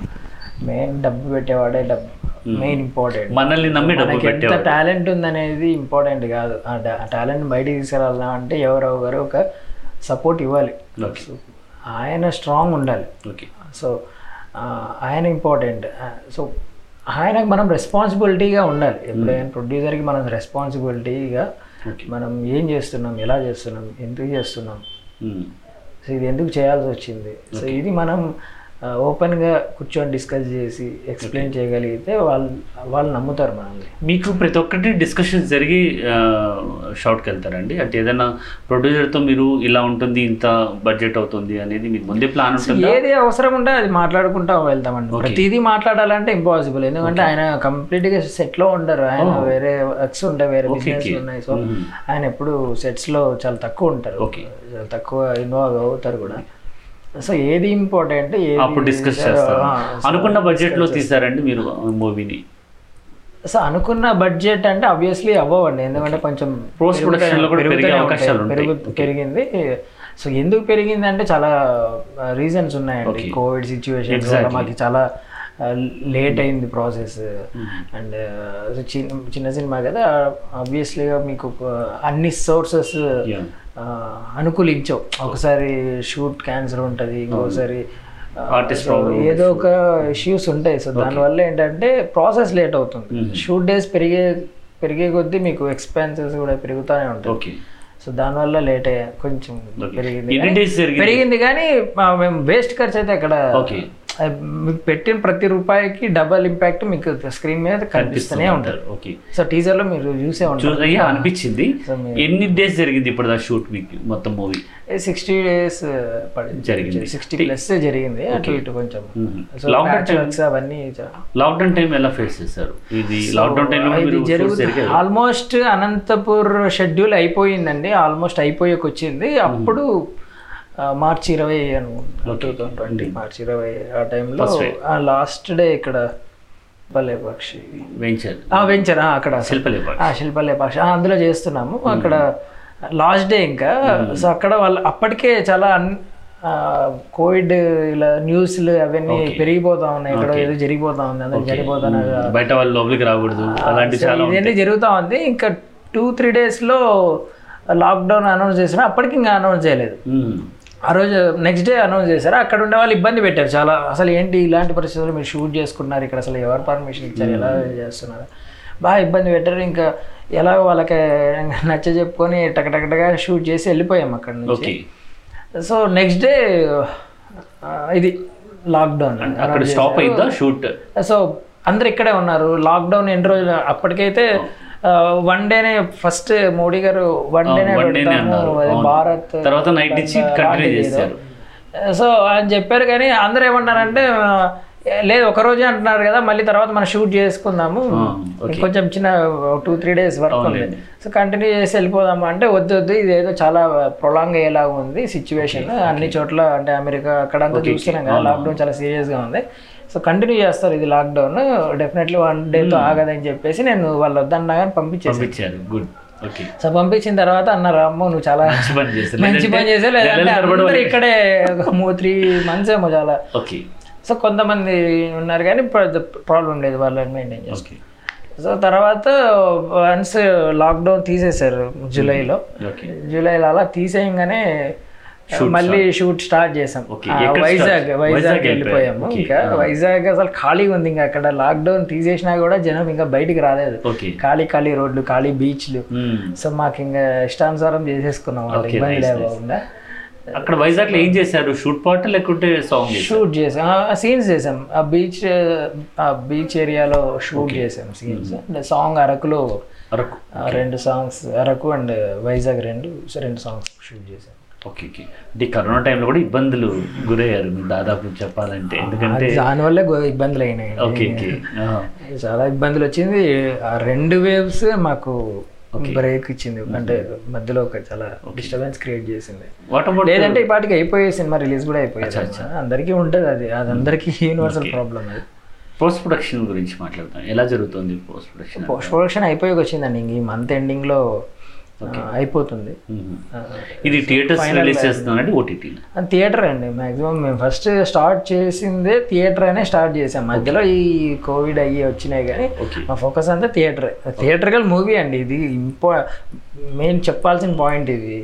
మెయిన్ డబ్బు పెట్టేవాడే డబ్బు మెయిన్ ఇంపార్టెంట్ మనల్ని నమ్మి మనకి ఎంత టాలెంట్ ఉందనేది ఇంపార్టెంట్ కాదు. ఆ టాలెంట్ బయటికి తీసుకురావాలా అంటే ఎవరో ఒకరు ఒక సపోర్ట్ ఇవ్వాలి. ఆయన స్ట్రాంగ్ ఉండాలి. ఓకే సో ఆయన ఇంపార్టెంట్ సో ఆయనకు మనం రెస్పాన్సిబిలిటీగా ఉండాలి. ఎప్పుడైనా ప్రొడ్యూసర్కి మనం రెస్పాన్సిబిలిటీగా మనం ఏం చేస్తున్నాం ఎలా చేస్తున్నాం ఎందుకు చేస్తున్నాం? మ్మ్. సో ఇది ఎందుకు చేయాల్సి వచ్చింది? సో ఇది మనం ఓపెన్గా కూర్చొని డిస్కస్ చేసి ఎక్స్ప్లెయిన్ చేయగలిగితే వాళ్ళు వాళ్ళు నమ్ముతారు మనల్ని. మీకు ప్రతి ఒక్కటి డిస్కషన్ జరిగి షార్ట్కి వెళ్తారండి? అంటే ఏదైనా ప్రొడ్యూసర్తో మీరు ఇలా ఉంటుంది ఇంత బడ్జెట్ అవుతుంది అనేది మీకు ముందే ప్లాన్ ఉంటుందా? ఏది అవసరం ఉంటే అది మాట్లాడుకుంటా వెళ్తామండి. ప్రతిదీ మాట్లాడాలంటే ఇంపాసిబుల్ ఎందుకంటే ఆయన కంప్లీట్గా సెట్లో ఉండరు. ఆయన వేరే వర్క్స్ ఉంటాయి వేరే బిజినెస్ ఉన్నాయి. సో ఆయన ఎప్పుడు సెట్స్లో చాలా తక్కువ ఉంటారు. Okay. చాలా తక్కువ ఇన్వాల్వ్ అవుతారు కూడా. సో ఏది ఇంపార్టెంట్ ఏది అప్పుడు డిస్కస్ చేస్తారు. అనుకున్న బడ్జెట్లో తీసారండి మీరు మూవీని? సో అనుకున్న బడ్జెట్ అంటే ఆబ్వియస్లీ అవ్వండి ఎందుకంటే కొంచెం Post production లో కూడా పెరిగే అవకాశాలు పెరిగింది. సో ఎందుకు పెరిగింది అంటే చాలా రీజన్స్ ఉన్నాయండి. కోవిడ్ సిచ్యువేషన్ మాకు చాలా లేట్ అయింది ప్రాసెస్ అండ్ చిన్న చిన్న సినిమా కదా. ఆబ్వియస్లీగా మీకు అన్ని సోర్సెస్. అనుకూలించవు. ఒకసారి షూట్ క్యాన్సర్ ఉంటుంది ఇంకోసారి ఆ, Artist so ఏదో ఒక ఇష్యూస్ ఉంటాయి. సో దానివల్ల ఏంటంటే ప్రాసెస్ లేట్ అవుతుంది. షూట్ డేస్ పెరిగే పెరిగే కొద్దీ మీకు ఎక్స్పెన్సెస్ కూడా పెరుగుతూనే ఉంటాయి. సో దానివల్ల లేట్ అయ్యా కొంచెం పెరిగింది. పెరిగింది కానీ మేము వేస్ట్ ఖర్చు అయితే అక్కడ మీకు పెట్టిన ప్రతి రూపాయికి డబల్ ఇంపాక్ట్ మీకు స్క్రీన్ మీద కనిపిస్తూనే ఉంటుంది. ఓకే సో టీజర్లో మీరు చూసే ఉంటారు. అయ్యా అనిపించింది. ఎన్ని డేస్ జరిగింది ఇప్పుడు దా షూట్ మీకు మొత్తం మూవీ సిక్స్టీ డేస్ జరిగింది. సిక్స్టీ ప్లస్ జరిగింది. అటు ఇటు కొంచెం. Works అవన్నీ లాక్డౌన్ టైం ఎలా ఫేస్ చేశారు? ఇది లాక్డౌన్ జరుగుతుంది. జరిగారు. ఆల్మోస్ట్ అనంతపూర్ షెడ్యూల్ అయిపోయిందండి. ఆల్మోస్ట్ అయిపోయాక వచ్చింది అప్పుడు ఆ, మార్చి ఇరవై అనుకుంటా టూ థౌసండ్ ట్వంటీ మార్చి ఇరవై ఆ టైంలో. లాస్ట్ డే ఇక్కడ శిల్పలేపాక్షి. వెంచర్. ఆ వెంచర్ అక్కడ. శిల్పలేపాక్షి. శిల్పలేపాక్షి. అందులో చేస్తున్నాము. అక్కడ లాస్ట్ డే ఇంకా. సో అక్కడ వాళ్ళు అప్పటికే చాలా కోవిడ్ ఇలా న్యూస్లు అవన్నీ పెరిగిపోతా ఉన్నాయి. ఇక్కడ ఏదో జరిగిపోతా ఉంది. అందరూ చనిపోతున్నారు బయట వాళ్ళు లోపలికి రాకూడదు. అలాంటి ఇవన్నీ జరుగుతూ ఉంది. ఇంకా టూ త్రీ డేస్లో లాక్డౌన్ అనౌన్స్ చేసిన అప్పటికి ఇంకా అనౌన్స్ చేయలేదు. ఆ రోజు నెక్స్ట్ డే అనౌన్స్ చేశారు. అక్కడ ఉండే వాళ్ళు ఇబ్బంది పెట్టారు. చాలా అసలు ఏంటి ఇలాంటి పరిస్థితుల్లో మీరు షూట్ చేసుకున్నారు ఇక్కడ అసలు ఎవరు పర్మిషన్ ఇచ్చారు? ఎలా చేస్తున్నారు? బాగా ఇబ్బంది పెట్టారు. ఇంకా ఎలా వాళ్ళకి నచ్చ చెప్పుకొని టకటకటగా షూట్ చేసి వెళ్ళిపోయాం అక్కడ నుంచి. సో నెక్స్ట్ డే ఇది లాక్డౌన్ అక్కడ స్టాప్ అయిందా షూట్ సో అందరు ఇక్కడే ఉన్నారు. లాక్డౌన్ ఎన్ని రోజులు? అప్పటికైతే వన్ డేనే ఫస్ట్ మోడీ గారు వన్ డేనే అవును. భారత్ తర్వాత నుంచి లాంటిది ఏదో. చేశారు. సో ఆయన చెప్పారు కానీ అందరూ ఏమన్నారంటే ఆ, లేదు ఒక రోజే అంటున్నారు కదా మళ్ళీ తర్వాత మనం షూట్ చేసుకుందాము okay. కొంచెం చిన్న టూ త్రీ డేస్ వర్క్ ఉంది. సో కంటిన్యూ చేసి వెళ్ళిపోదాము అంటే వద్దు వద్దు ఇది ఏదో చాలా ప్రొలాంగ్ అయ్యేలాగా ఉంది సిచ్యువేషన్ అన్ని చోట్ల అంటే అమెరికా అక్కడంతా చూస్తున్నాం కదా లాక్డౌన్ చాలా serious గా ఉంది సో కంటిన్యూ చేస్తారు ఇది లాక్డౌన్ డెఫినెట్లీ వన్ డేతో ఆగదని చెప్పేసి నేను వాళ్ళు వద్దన్నా కానీ పంపించేసాను పంపించారు. గుడ్ సో పంపించిన తర్వాత అన్నారు అమ్మో నువ్వు చాలా మంచి పని చేశారు మంచి పని చేసా లేదంటే ఇక్కడే త్రీ మంత్స్ ఏమో చాలా. ఓకే సో కొంతమంది ఉన్నారు కానీ ప్రాబ్లం లేదు. వాళ్ళని మెయింటైన్ చేస్తారు. సో తర్వాత వన్స్ లాక్డౌన్ తీసేశారు జూలైలో. ఓకే జూలైలో అలా తీసేయంగానే మళ్ళీ షూట్ స్టార్ట్ చేసాం. వైజాగ్? వైజాగ్ వెళ్ళిపోయాము. ఇంకా వైజాగ్ అసలు ఖాళీగా ఉంది. ఇంకా అక్కడ లాక్డౌన్ తీసేసినా కూడా జనం ఇంకా బయటికి రాలేదు. ఖాళీ ఖాళీ రోడ్లు ఖాళీ బీచ్లు. మ్మ్. సో మాకు ఇంకా ఇష్టానుసారం చేసేసుకున్నాం. ఇబ్బంది లేకుండా. అక్కడ వైజాగ్లో ఏం చేశారు? షూట్ పార్ట్ లేకుంటే సాంగ్ షూట్ చేసాం సీన్స్ చేసాం ఆ బీచ్ ఆ బీచ్ ఏరియాలో షూట్ చేసాం సీన్స్ సాంగ్ అరకులో అరకు. రెండు సాంగ్స్ అరకు అండ్ వైజాగ్ రెండు రెండు సాంగ్స్ షూట్ చేసాం ఓకే ఓకే. అంటే కరోనా టైంలో కూడా ఇబ్బందులు గురయ్యారు మీరు దాదాపు చెప్పాలంటే. ఎందుకంటే దానివల్లే ఇబ్బందులు అయినాయి. ఓకే చాలా ఇబ్బందులు వచ్చింది. ఆ రెండు వేవ్స్ మాకు బ్రేక్ ఇచ్చింది. అంటే మధ్యలో ఒక చాలా డిస్టర్బెన్స్ క్రియేట్ చేసింది. లేదంటే ఈ పాటికి అయిపోయే సినిమా రిలీజ్ కూడా అయిపోయేది. అందరికీ ఉంటుంది అది. అది అందరికీ యూనివర్సల్ ప్రాబ్లం అది. పోస్ట్ ప్రొడక్షన్ గురించి మాట్లాడతాం. ఎలా జరుగుతుంది పోస్ట్ ప్రొడక్షన్ పోస్ట్ ప్రొడక్షన్ అయిపోయి వచ్చిందండి ఈ మంత్ ఎండింగ్లో ఆ, అయిపోతుంది. ఇది థియేటర్స్ రిలీజ్ చేస్తున్నారండి ఓటీటీ థియేటర్ అండి మాక్సిమం మేము ఫస్ట్ స్టార్ట్ చేసిందే థియేటర్ అనే స్టార్ట్ చేసాం. మధ్యలో ఈ కోవిడ్ అయ్యి వచ్చినాయి కానీ మా ఫోకస్ అంతా థియేటర్ థియేటర్కల్ మూవీ అండి. ఇది ఇంపా మెయిన్ చెప్పాల్సిన పాయింట్ ఇది.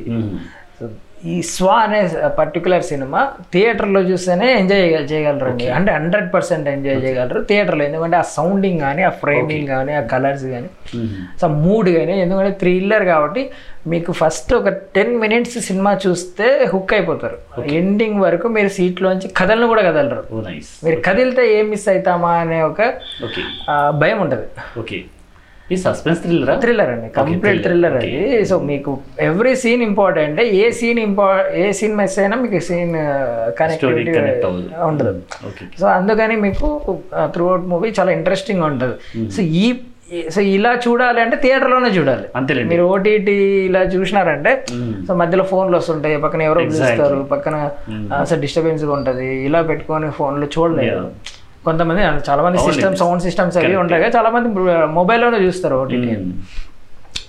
ఈ స్వా అనే పర్టికులర్ సినిమా థియేటర్లో చూస్తేనే ఎంజాయ్ చేయగలరు అండి. అంటే హండ్రెడ్ పర్సెంట్ ఎంజాయ్ చేయగలరు థియేటర్లో. ఎందుకంటే ఆ సౌండింగ్ కానీ ఆ ఫ్రేమింగ్ కానీ ఆ కలర్స్ కానీ సో మూడ్ కానీ ఎందుకంటే థ్రిల్లర్ కాబట్టి మీకు ఫస్ట్ ఒక టెన్ మినిట్స్ సినిమా చూస్తే హుక్ అయిపోతారు. ఎండింగ్ వరకు మీరు సీట్లోంచి కదలను కూడా కదలరు. మీరు కదిలితే ఏం మిస్ అవుతామా అనే ఒక భయం ఉంటుంది. ఓకే. ఈ సస్పెన్స్ థ్రిల్లరా థ్రిల్లర్ అండి. కంప్లీట్ థ్రిల్లర్ అది సో మీకు ఎవ్రీ సీన్ ఇంపార్టెంట్ ఏ సీన్ ఇంపా ఏ సీన్ మిస్ అయినా మీకు సీన్ connect అవ్వదు. ఉండదు. సో అందుకని మీకు త్రూ అవుట్ మూవీ చాలా ఇంట్రెస్టింగ్ ఉంటుంది. సో ఈ సో ఇలా చూడాలి అంటే థియేటర్లోనే చూడాలి. అంతేలేండి. మీరు ఓటీటీ ఇలా చూసినారంటే సో మధ్యలో ఫోన్లు వస్తుంటాయి. పక్కన ఎవరో పిలుస్తారు. పక్కన అసలు డిస్టర్బెన్స్ ఉంటుంది. ఇలా పెట్టుకొని ఫోన్లో చూడలేదు కొంతమంది చాలా మంది సిస్టమ్ సౌండ్ సిస్టమ్స్ అవి ఉంటాయి. చాలా మంది మొబైల్లోనే చూస్తారు ఓటీటీ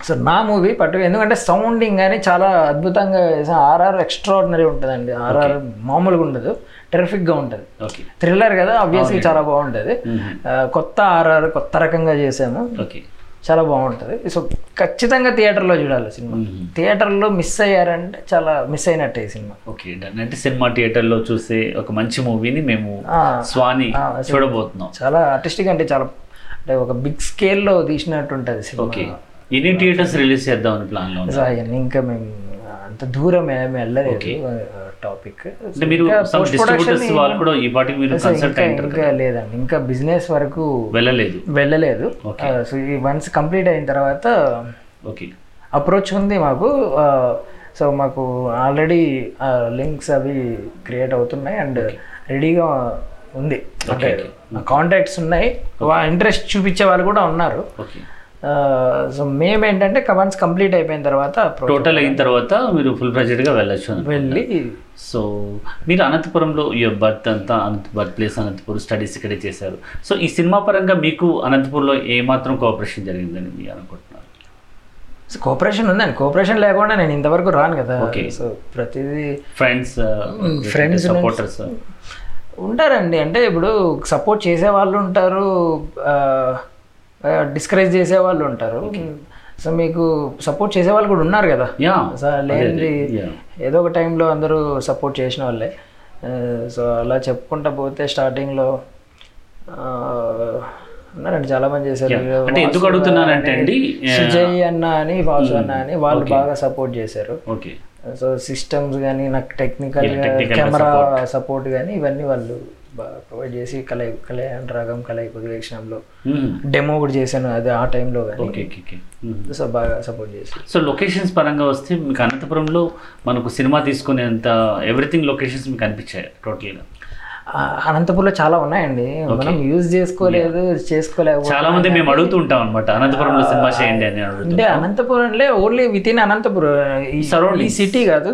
సో నా మూవీ పట్టు ఎందుకంటే సౌండింగ్ అని చాలా అద్భుతంగా ఆర్ఆర్ ఎక్స్ట్రాడినరీ ఉంటుందండి. ఆర్ఆర్ మామూలుగా ఉండదు. టెరిఫిక్గా ఉంటుంది. థ్రిల్లర్ కదా ఆబ్వియస్లీ చాలా బాగుంటుంది. కొత్త ఆర్ఆర్ కొత్త రకంగా చేసాము ఓకే. చాలా బాగుంటుంది. సో ఖచ్చితంగా థియేటర్లో చూడాలి సినిమా. థియేటర్లో మిస్ అయ్యారంటే చాలా మిస్ అయినట్టే సినిమా. Okay done. అంటే సినిమా థియేటర్లో చూసే ఒక మంచి మూవీని మేము స్వాని చూడబోతున్నాం. చాలా ఆర్టిస్టిక్ అంటే చాలా అంటే ఒక బిగ్ స్కేల్లో తీసినట్టు ఉంటుంది సినిమా. ఓకే. ఎన్ని థియేటర్స్ రిలీజ్ చేద్దామని ప్లాన్లో ఉంది సో అవన్నీ ఇంకా మేము అంత దూరం ఏమి వెళ్ళలేదు. టాపిక్ మీరు వాళ్ళు కూడా ఈ పాటికి మీరు కన్సల్ట్ ఇంకా అయ్యారు ఇంకా లేదండి. ఇంకా బిజినెస్ వరకు వెళ్ళలేదు. వెళ్ళలేదు. సో ఈ వన్స్ కంప్లీట్ అయిన తర్వాత ఓకే అప్రోచ్ ఉంది మాకు. సో మాకు ఆల్రెడీ లింక్స్ అవి క్రియేట్ అవుతున్నాయి అండ్ రెడీగా ఉంది. అంటే కాంటాక్ట్స్ ఉన్నాయి. ఇంట్రెస్ట్ చూపించే వాళ్ళు కూడా ఉన్నారు. ఓకే సో మేమేంటంటే వన్స్ కంప్లీట్ అయిపోయిన తర్వాత టోటల్ అయిన తర్వాత మీరు ఫుల్గా వెళ్ళొచ్చు. వెళ్ళి సో మీరు అనంతపురంలో ఈ బర్త్ అంతా అనంత బర్త్ ప్లేస్ అనంతపురం స్టడీస్ ఇక్కడే చేశారు. సో ఈ సినిమా పరంగా మీకు అనంతపురంలో ఏమాత్రం కోఆపరేషన్ జరిగిందని మీరు అనుకుంటున్నారు? సో కోఆపరేషన్ ఉందండి. కోఆపరేషన్ లేకుండా నేను ఇంతవరకు రాను కదా. Okay. సో ప్రతిదీ ఫ్రెండ్స్ friends సపోర్టర్స్ ఉంటారండి. అంటే ఇప్పుడు సపోర్ట్ చేసే వాళ్ళు ఉంటారు. డిస్కరేజ్ చేసే వాళ్ళు ఉంటారు. సో మీకు సపోర్ట్ చేసే వాళ్ళు కూడా ఉన్నారు కదా? సో లేనిది yeah. ఏదో ఒక టైంలో అందరూ సపోర్ట్ చేసిన వాళ్ళే. సో అలా చెప్పుకుంటా పోతే స్టార్టింగ్లో ఉన్నారండి చాలా మంది చేశారు అంటే ఎందుకు అడుగుతున్నానంటే అండి సుజయ్ అన్న అని వాసు అన్న అని వాళ్ళు బాగా సపోర్ట్ చేశారు. ఓకే సో సిస్టమ్స్ కానీ నాకు టెక్నికల్ technical కెమెరా సపోర్ట్ కానీ ఇవన్నీ వాళ్ళు ప్రొవైడ్ చేసి కలయి కళ్యాణ్ రాగం కలయి కుదివేక్షణంలో డెమో కూడా చేశాను అది ఆ టైంలో ఓకే సో బాగా సపోర్ట్ చేసి సో లొకేషన్స్ పరంగా వస్తే మీకు అనంతపురంలో మనకు సినిమా తీసుకునేంత ఎవ్రీథింగ్ లొకేషన్స్ మీకు అనిపించాయి టోటల్గా అనంతపూర్లో చాలా ఉన్నాయండి. మనం యూజ్ చేసుకోలేదు చేసుకోలేకపోతే చాలా మంది మేము అడుగుతూ ఉంటాం అనమాట అనంతపురంలో సినిమా చేయండి అని అంటే అనంతపురంలో ఓన్లీ విత్ ఇన్ అనంతపురం ఈ ఈ సిటీ కాదు.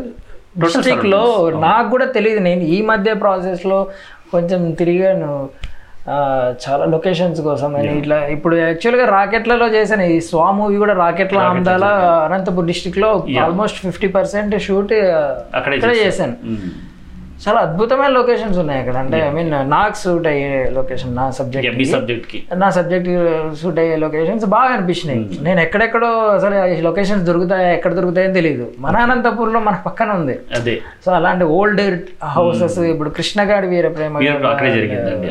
డిస్ట్రిక్ట్లో నాకు కూడా తెలియదు నేను ఈ మధ్య ప్రాసెస్లో కొంచెం తిరిగాను. ఆ, చాలా లొకేషన్స్ కోసం. నేను ఇట్లా ఇప్పుడు యాక్చువల్గా రాకెట్లలో చేశాను. ఈ స్వా మూవీ కూడా రాకెట్ల ఆమ్దాల అనంతపూర్ డిస్ట్రిక్ట్లో ఆల్మోస్ట్ ఫిఫ్టీ పర్సెంట్ షూట్ అక్కడే చేశాను. మ్మ్. చాలా అద్భుతమైన లొకేషన్స్ ఉన్నాయి అక్కడ. అంటే ఐ మీన్ నాకు సూట్ అయ్యే లొకేషన్ నా సబ్జెక్ట్ మీ నా సబ్జెక్ట్ సూట్ అయ్యే లొకేషన్స్ బాగా అనిపించినాయి. నేను ఎక్కడెక్కడో అసలు లొకేషన్స్ దొరుకుతాయా ఎక్కడ దొరుకుతాయో తెలియదు మన అనంతపూర్లో మన పక్కన ఉంది. అదే. సో అలాంటి ఓల్డ్ హౌసెస్ ఇప్పుడు కృష్ణగాడి వీర ప్రేమ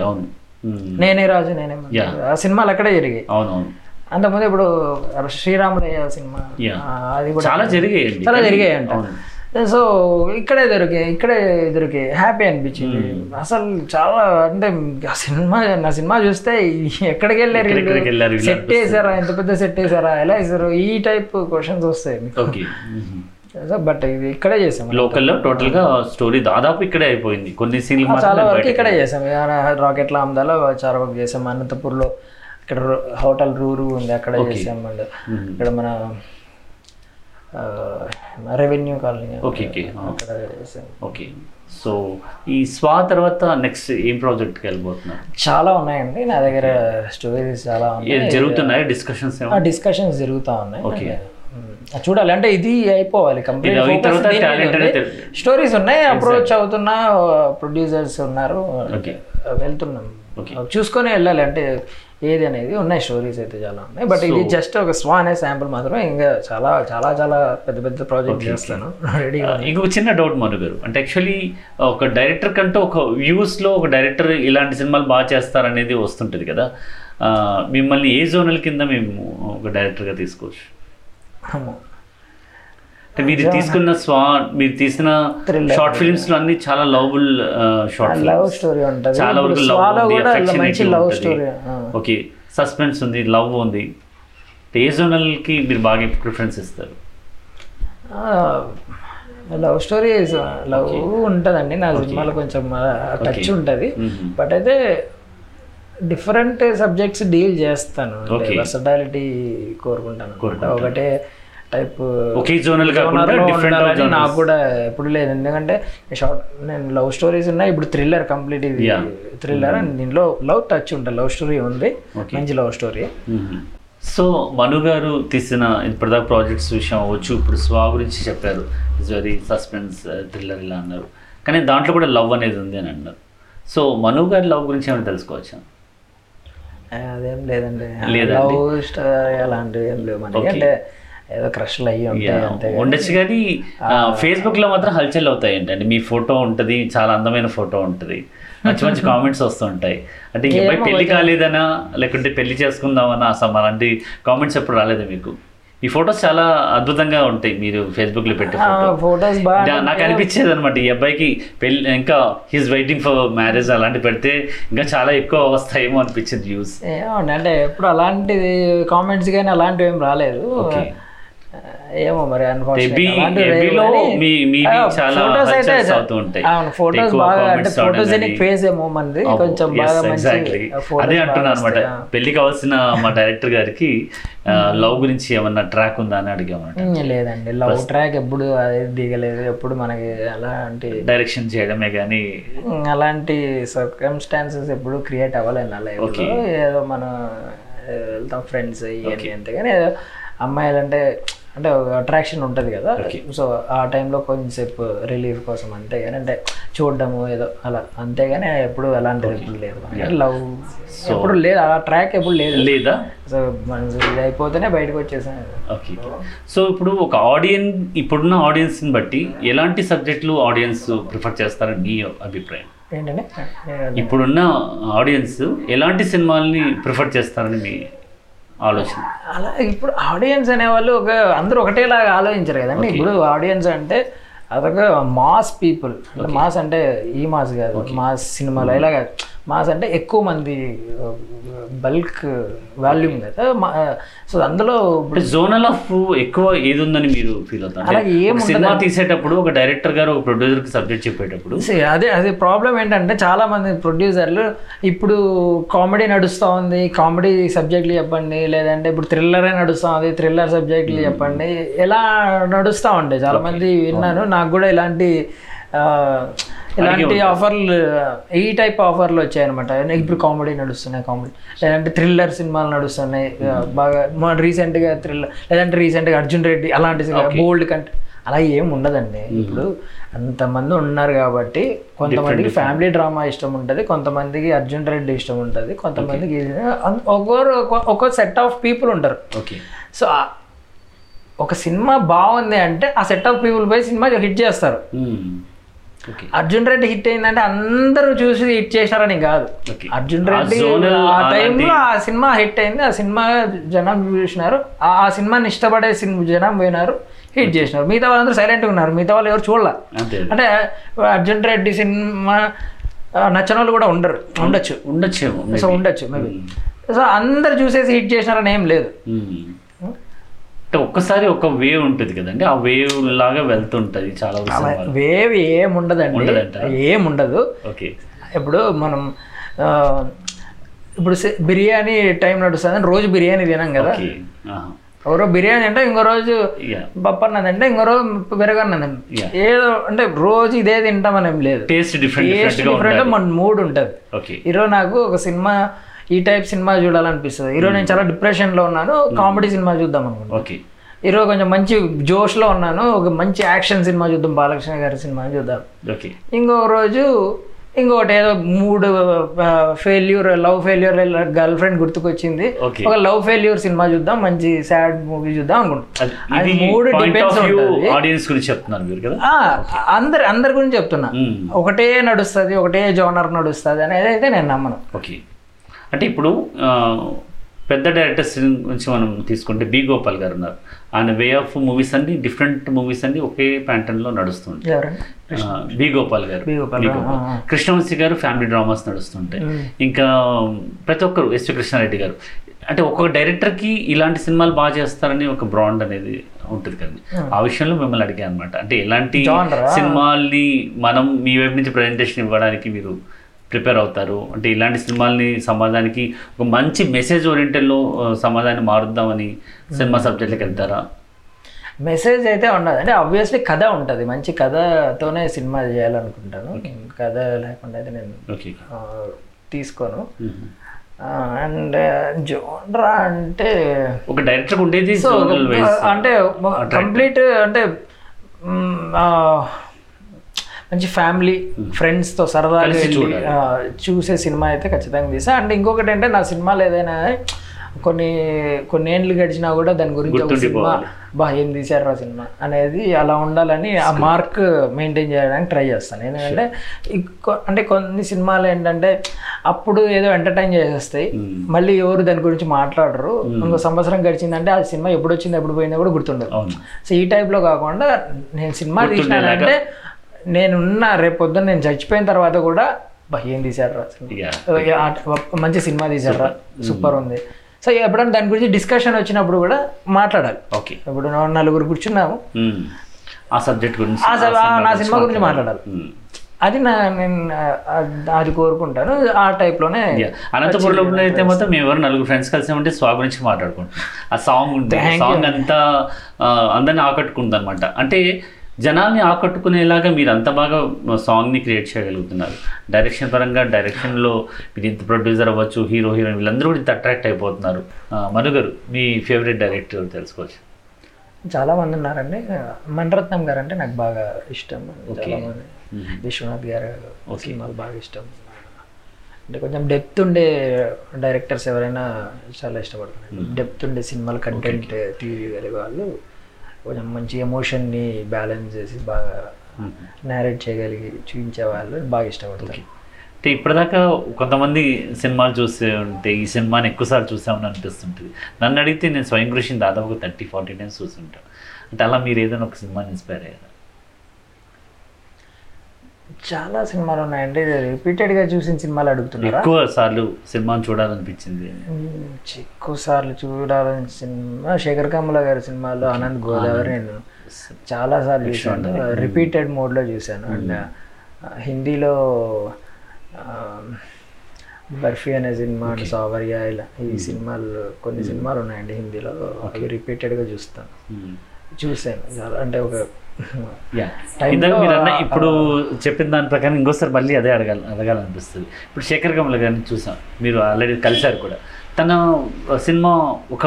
అవును. మ్మ్. నేనే రాజు నేనే. ఆ సినిమాలు అక్కడే జరిగాయి. అవునవును. అంతకుముందు ఇప్పుడు శ్రీరాములయ్య సినిమా అది కూడా చాలా జరిగాయండి. చాలా జరిగాయంట. అవును. సో ఇక్కడే దొరికాయి ఇక్కడే దొరికాయి హ్యాపీ అనిపించింది. అసలు చాలా అంటే ఆ సినిమా నా సినిమా చూస్తే ఎక్కడికి వెళ్ళారు సెట్ వేసారా ఎంత పెద్ద సెట్ వేసారా ఎలా వేసారు ఈ టైప్ క్వశ్చన్స్ వస్తాయి బట్ ఇది ఇక్కడే చేసాం లోకల్లో టోటల్గా స్టోరీ దాదాపు ఇక్కడే అయిపోయింది. కొన్ని సీన్లు చాలా వరకు ఇక్కడే చేసాం. రాకెట్ల ఆమ్దాలో చాలా వరకు చేసాం. అనంతపూర్లో ఇక్కడ హోటల్ రూరు ఉంది. అక్కడ చేసాం అండ్ ఇక్కడ మన revenue colony okay okay. Okay. So ఈ స్వా తర్వాత నెక్స్ట్ ఏం ప్రాజెక్ట్కి వెళ్ళిపోతున్నారు చాలా ఉన్నాయండి. నా దగ్గర స్టోరీస్ చాలా ఉన్నాయి. జరుగుతున్నాయి? డిస్కషన్స్ డిస్కషన్స్ జరుగుతూ ఉన్నాయి. ఉమ్, చూడాలి. అంటే ఇది అయిపోవాలి. కంప్లీట్. స్టోరీస్ ఉన్నాయి. అప్రోచ్ అవుతున్నా ప్రొడ్యూసర్స్ ఉన్నారు. వెళ్తున్నాం. చూసుకొని వెళ్ళాలి. అంటే ఏది అనేది ఉన్నాయి స్టోరీస్ అయితే చాలా ఉన్నాయి. బట్ ఇది జస్ట్ ఒక స్వా అనే శాంపుల్ మాత్రమే. ఇంకా చాలా చాలా చాలా పెద్ద పెద్ద ప్రాజెక్ట్ చేస్తాను. రెడీ ఇంకొక చిన్న డౌట్ మను గారు. అంటే యాక్చువల్లీ ఒక డైరెక్టర్ కంటే ఒక వ్యూస్లో ఒక డైరెక్టర్ ఇలాంటి సినిమాలు బాగా చేస్తారనేది వస్తుంటది కదా. ఆ, మిమ్మల్ని ఏ జోనల్ కింద మేము ఒక డైరెక్టర్గా తీసుకోవచ్చు? అంటే మీరు తీసుకున్న స్వా మీరు తీసిన. షార్ట్ ఫిల్మ్స్లో అన్ని చాలా లవబుల్ షార్ట్ లవ్ స్టోరీ ఉంటుంది. చాలా వరకు లవ్ మంచి లవ్. స్టోరీ ఓకే సస్పెన్స్ ఉంది లవ్ ఉంది. ఏ జోనల్కి మీరు బాగా ప్రిఫరెన్స్ ఇస్తారు. లవ్ స్టోరీ లవ్ ఉంటుందండి. నా సినిమాలో కొంచెం టచ్ ఉంటుంది. బట్ అయితే డిఫరెంట్ సబ్జెక్ట్స్ డీల్ చేస్తాను. వర్సటాలిటీ కోరుకుంటాను. ఒకటే టైప్ ఒకే జోనల్ కాకుండా డిఫరెంట్ నాకు కూడా ఎప్పుడు లేదు. ఎందుకంటే షార్ట్ నేను లవ్ స్టోరీస్ ఉన్నాయి. ఇప్పుడు థ్రిల్లర్ కంప్లీట్ ఇది. థ్రిల్లర్ అండ్ దీనిలో లవ్ టచ్ ఉంటుంది. లవ్ స్టోరీ ఉంది. మంచి లవ్ స్టోరీ. సో మను గారు తీసిన ఇప్పటిదాకా ప్రాజెక్ట్స్ విషయం అవ్వచ్చు. ఇప్పుడు స్వా గురించి చెప్పారు. ఇట్స్ వెరీ సస్పెన్స్ థ్రిల్లర్ ఇలా అన్నారు. కానీ దాంట్లో కూడా లవ్ అనేది ఉంది అని అన్నారు. సో మను గారి లవ్ గురించి ఏమైనా తెలుసుకోవచ్చా? అదేం లేదండి. లవ్ స్టోరీ అలాంటివి ఏం లేవు. అంటే ఏదో క్రష్లు అయ్యి ఉంటాయి అంతే. ఉండొచ్చు కానీ ఫేస్బుక్లో మాత్రం హల్చల్ అవుతాయి ఏంటంటే మీ ఫోటో ఉంటది చాలా అందమైన ఫోటో ఉంటది. మంచి మంచి కామెంట్స్ వస్తుంటాయి. అంటే ఈ అబ్బాయి పెళ్ళి కాలేదనా లేకుంటే పెళ్ళి చేసుకుందామనా అసలు అలాంటి కామెంట్స్ ఎప్పుడు రాలేదా మీకు? ఈ ఫొటోస్ చాలా అద్భుతంగా ఉంటాయి మీరు ఫేస్బుక్లో పెట్టే. ఫొటోస్ నాకు అనిపించేది అనమాట ఈ అబ్బాయికి పెళ్ళి ఇంకా హీస్ వెయిటింగ్ ఫర్ మ్యారేజ్ అలాంటి పెడితే ఇంకా చాలా ఎక్కువ వస్తాయేమో అనిపించింది వ్యూస్ అంటే ఎప్పుడు అలాంటిది కామెంట్స్ కానీ అలాంటివి ఏం రాలేదు. Okay. ఏమో మరి ఉంటాయి. ఫోటోస్ బాగా అంటే ఫోటోజెనిక్. ఫేస్ ఏమో మనది అవును, కొంచెం బాగా మంచి అదే బాగా అంటున్నాను అనమాట. పెళ్ళి కావాల్సిన మా డైరెక్టర్ గారికి లవ్ గురించి ఏమన్నా ట్రాక్ ఉందా అని అడిగామన్నమాట లేదండి. లవ్ ట్రాక్ ఎప్పుడు అది దిగలేదు. ఎప్పుడు మనకి అలాంటి డైరెక్షన్ చేయడమే కానీ అలాంటి సర్కమ్స్టాన్సెస్ ఎప్పుడు క్రియేట్ అవ్వలేదు నా లైఫ్లో Okay. ఏదో మనం వెళ్తాం ఫ్రెండ్స్ ఇవన్నీ అంతే కానీ ఏదో అమ్మాయిలు అంటే అట్రాక్షన్ ఉంటుంది కదా. సో ఆ టైంలో కొంచెంసేపు రిలీఫ్ కోసం అంతే కానీ అంటే చూడడము ఏదో అలా. అంతేగాని ఎప్పుడు అలాంటిది ఎప్పుడు లేదు. లవ్ ఎప్పుడు లేదు ఆ ట్రాక్ ఎప్పుడు లేదు. లేదా? సో మన ఇది అయిపోతేనే బయటకు వచ్చేసాను ఓకే సో ఇప్పుడు ఒక ఆడియన్స్ ఇప్పుడున్న ఆడియన్స్ని బట్టి ఎలాంటి సబ్జెక్టులు ఆడియన్స్ ప్రిఫర్ చేస్తారని మీ అభిప్రాయం? ఏంటంటే ఇప్పుడున్న ఆడియన్స్ ఎలాంటి సినిమాల్ని ప్రిఫర్ చేస్తారని మీ ఆలోచన. అలా ఇప్పుడు ఆడియన్స్ అనేవాళ్ళు ఒక అందరూ ఒకటేలాగా ఆలోచించరు కదండి. ఇప్పుడు ఆడియన్స్ అంటే అదొక మాస్ పీపుల్ అంటే మాస్ అంటే ఈ మాస్ కాదు మాస్ సినిమాలో ఇలాగ మాస్ అంటే ఎక్కువ మంది బల్క్ వాల్యూమ్ కదా. సో అందులో జోనల్ ఆఫ్ ఎక్కువ ఏది ఉందని మీరు ఫీల్ అవుతారు? అలాగే ఏం ఒక సినిమా తీసేటప్పుడు ఒక డైరెక్టర్ గారు ఒక ప్రొడ్యూసర్కి సబ్జెక్ట్ చెప్పేటప్పుడు. అదే అదే ప్రాబ్లం ఏంటంటే చాలా మంది ప్రొడ్యూసర్లు ఇప్పుడు కామెడీ నడుస్తూ ఉంది కామెడీ సబ్జెక్టులు చెప్పండి లేదంటే ఇప్పుడు థ్రిల్లరే నడుస్తూ ఉంది థ్రిల్లర్ సబ్జెక్టులు చెప్పండి ఎలా నడుస్తూ ఉంటాయి. చాలా మంది విన్నాను. నాకు కూడా ఇలాంటి ఇలాంటి ఆఫర్లు ఈ టైప్ ఆఫర్లు వచ్చాయన్నమాట. ఇప్పుడు కామెడీ నడుస్తున్నాయి కామెడీ. లేదంటే థ్రిల్లర్ సినిమాలు నడుస్తున్నాయి బాగా మా రీసెంట్గా థ్రిల్లర్ లేదంటే రీసెంట్గా అర్జున్ రెడ్డి అలాంటి బోల్డ్ కంటే అలా ఏం ఉండదండి. ఇప్పుడు అంతమంది ఉన్నారు కాబట్టి కొంతమందికి ఫ్యామిలీ డ్రామా ఇష్టం ఉంటుంది కొంతమందికి అర్జున్ రెడ్డి ఇష్టం ఉంటుంది కొంతమందికి ఒక్కొరు ఒక్కొ- ఒక్కొక్క సెట్ ఆఫ్ పీపుల్ ఉంటారు. ఓకే. సో ఒక సినిమా బాగుంది అంటే ఆ సెట్ ఆఫ్ పీపుల్ పోయి సినిమా హిట్ చేస్తారు. అర్జున్ రెడ్డి హిట్ అయిందంటే అందరూ చూసి హిట్ చేశారని కాదు. అర్జున్ రెడ్డి ఆ టైంలో ఆ సినిమా హిట్ అయింది. ఆ సినిమా జనం చూసినారు. ఆ సినిమాని ఇష్టపడే సినిమా జనం పోయినారు. హిట్ చేసినారు. మిగతా వాళ్ళందరూ సైలెంట్గా ఉన్నారు. మిగతా వాళ్ళు ఎవరు చూడాల? అంటే అర్జున్ రెడ్డి సినిమా నచ్చని వాళ్ళు కూడా ఉండరు. ఉండొచ్చు. ఉండొచ్చేమో సో ఉండొచ్చు మేబీ సో అందరు చూసేసి హిట్ చేసినారని ఏం లేదు. మ్మ్. అంటే ఒక్కసారి ఒక వేవ్ ఉంటుంది కదండి. ఆ వేవ్ లాగా వెళ్తుంటది చాలా వేవ్ ఏముండదండి? ఏముండదు ఓకే. ఇప్పుడు మనం ఇప్పుడు బిర్యానీ టైం నడుస్తుంది రోజు బిర్యానీ తినాం కదా. ఎవరో బిర్యానీ అంటే ఇంకో రోజు యా పప్పు అన్నదంటే ఇంకో రోజు పెరగన్నదండి Yeah. ఏదో అంటే రోజు ఇదే తింటామని ఏం లేదు టేస్ట్ డిఫరెంట్ టేస్ట్ డిఫరెంట్ మన మూడ్ ఉంటుంది. ఈరోజు నాకు ఒక సినిమా ఈ టైప్ సినిమా చూడాలనిపిస్తుంది. ఈరోజు నేను చాలా డిప్రెషన్లో ఉన్నాను. కామెడీ సినిమా చూద్దాం అనుకుంటున్నాను ఓకే. ఈరోజు కొంచెం మంచి జోష్లో ఉన్నాను. ఒక మంచి యాక్షన్ సినిమా చూద్దాం. బాలకృష్ణ గారి సినిమా చూద్దాం. ఓకే. ఇంకో రోజు ఇంకోటి ఏదో మూడు failure love failure girlfriend గుర్తుకొచ్చింది. ఒక లవ్ ఫెయిల్యూర్ సినిమా చూద్దాం. మంచి సాడ్ మూవీ చూద్దాం ఇది మూడు డిపెండ్స్ ఆఫ్ వ్యూ ఉంటుంది. ఆడియన్స్ గురించి చెప్తున్నారు మీరు కదా? ఆ, అందరి అందరి గురించి చెప్తున్నా. మ్మ్. ఒకటే నడుస్తుంది ఒకటే జోనర్ నడుస్తుంది అనేది అయితే నేను నమ్మను. ఓకే. అంటే ఇప్పుడు పెద్ద డైరెక్టర్స్ గురించి మనం తీసుకుంటే బి గోపాల్ గారు ఉన్నారు. ఆయన వే ఆఫ్ మూవీస్ అన్ని డిఫరెంట్ మూవీస్ అన్ని ఒకే ప్యాటర్న్లో నడుస్తుంది ఎవరండి బి గోపాల్ గారు. కృష్ణవంశీ గారు ఫ్యామిలీ డ్రామాస్ నడుస్తుంటాయి. ఇంకా ప్రతి ఒక్కరు ఎస్వి కృష్ణారెడ్డి గారు. అంటే ఒక్కొక్క డైరెక్టర్కి ఇలాంటి సినిమాలు బాగా చేస్తారని ఒక బ్రాండ్ అనేది ఉంటుంది కదండి ఆ విషయంలో మిమ్మల్ని అడిగాను అనమాట అంటే ఎలాంటి? సినిమాల్ని మనం మీ వైపు నుంచి ప్రజెంటేషన్ ఇవ్వడానికి మీరు ప్రిపేర్ అవుతారు. అంటే ఇలాంటి సినిమాల్ని సమాజానికి ఒక మంచి మెసేజ్ ఓరియంటెడ్లో సమాజాన్ని మారుద్దామని సినిమా సబ్జెక్ట్లకు వెళ్తారా? మెసేజ్ అయితే ఉండదు. అంటే ఆబ్వియస్లీ కథ ఉంటుంది. మంచి కథతోనే సినిమా చేయాలనుకుంటాను. కథ లేకుండా అయితే నేను తీసుకోను. అండ్ జోన్రా అంటే ఒక డైరెక్టర్ ఉండేది. అంటే కంప్లీట్ అంటే మంచి ఫ్యామిలీ ఫ్రెండ్స్తో సరదాగా చూసే సినిమా అయితే ఖచ్చితంగా తీసా. అండ్ ఇంకొకటి అంటే నా సినిమాలు ఏదైనా కొన్ని కొన్ని ఏండ్లు గడిచినా కూడా దాని గురించి ఒక సినిమా. బా ఏం తీశారు ఆ సినిమా అనేది అలా ఉండాలని ఆ మార్క్ మెయింటైన్ చేయడానికి ట్రై చేస్తాను. ఎందుకంటే అంటే కొన్ని సినిమాలు ఏంటంటే అప్పుడు ఏదో ఎంటర్టైన్ చేసేస్తాయి. మ్మ్. మళ్ళీ ఎవరు దాని గురించి మాట్లాడరు. ఇంకో సంవత్సరం గడిచిందంటే ఆ సినిమా ఎప్పుడు వచ్చింది ఎప్పుడు పోయిందో కూడా గుర్తుండదు. సో ఈ టైప్లో కాకుండా నేను సినిమా తీసినానంటే నేనున్న రేపు పొద్దున్న నేను చచ్చిపోయిన తర్వాత కూడా ఏం తీశారు Yeah. మంచి సినిమా తీశారా సూపర్ ఉంది. సో ఎప్పుడైనా దాని గురించి డిస్కషన్ వచ్చినప్పుడు కూడా మాట్లాడాలి. ఓకే ఇప్పుడు నలుగురు కూర్చున్నాము. మ్మ్. ఆ సబ్జెక్ట్ గురించి నా సినిమా గురించి మాట్లాడాలి. మ్మ్. అది నా నేను అది కోరుకుంటాను. ఆ టైప్లోనే. అనంతపురంలో అయితే మాత్రం మేము ఎవరు నలుగురు ఫ్రెండ్స్ కలిసి ఉంటే స్వా గురించి మాట్లాడుకుంటాం. ఆ సాంగ్ Thank సాంగ్ అంతా అందరిని ఆకట్టుకుంది అనమాట అంటే జనాల్ని ఆకట్టుకునేలాగా మీరు అంత బాగా సాంగ్ని క్రియేట్ చేయగలుగుతున్నారు. డైరెక్షన్ పరంగా డైరెక్షన్లో మీరు ఇంత ప్రొడ్యూసర్ అవ్వచ్చు హీరో హీరోయిన్ వీళ్ళందరూ కూడా ఇంత అట్రాక్ట్ అయిపోతున్నారు. ఆ, మను గారు మీ ఫేవరెట్ డైరెక్టర్ తెలుసుకోవచ్చు. చాలా మంది ఉన్నారండి. మణిరత్నం గారు అంటే నాకు బాగా ఇష్టం. విశ్వనాథ్ గారు సినిమాలు బాగా ఇష్టం. అంటే కొంచెం డెప్త్ ఉండే డైరెక్టర్స్ ఎవరైనా చాలా ఇష్టపడతారు. డెప్త్ ఉండే సినిమాలు కంటెంట్ తీయగలిగే వాళ్ళు కొంచెం మంచి ఎమోషన్ని బ్యాలెన్స్ చేసి బాగా నేరేట్ చేయగలిగి చూపించే వాళ్ళు బాగా ఇష్టపడతారు. అంటే ఇప్పటిదాకా కొంతమంది సినిమాలు చూస్తే ఉంటే ఈ సినిమాని ఎక్కువసార్లు చూసామని అనిపిస్తుంటుంది. నన్ను అడిగితే నేను స్వయం కృషిని దాదాపు థర్టీ ఫార్టీ టైమ్స్ చూస్తుంటాను. అంటే అలా మీరు ఏదైనా ఒక సినిమాని ఇన్స్పైర్ అయ్యారా? చాలా సినిమాలు ఉన్నాయండి. రిపీటెడ్గా చూసిన సినిమాలు అడుగుతున్నారా? ఎక్కువ సార్లు సినిమాని చూడాలనిపించింది. ఎక్కువ సార్లు చూడాలని సినిమా శేఖర్ కమల గారి సినిమాలో ఆనంద్ గోదావరి నేను చాలా సార్లు చూశాను. రిపీటెడ్ మోడ్లో చూశాను. అండ్ హిందీలో బర్ఫీ అనే సినిమా అండ్ సావర్యా ఇలా ఈ సినిమాలు కొన్ని సినిమాలు ఉన్నాయండి హిందీలో. అవి రిపీటెడ్గా చూస్తాను. చూశాను. అంటే ఒక ఇందాక మీరు అన్న ఇప్పుడు చెప్పిన దాని ప్రకారం ఇంకోసారి మళ్ళీ అదే అడగాలి అడగాలనిపిస్తుంది. ఇప్పుడు శేఖర్ కమల గారిని చూసాం. మీరు ఆల్రెడీ కలిశారు కూడా. తన సినిమా ఒక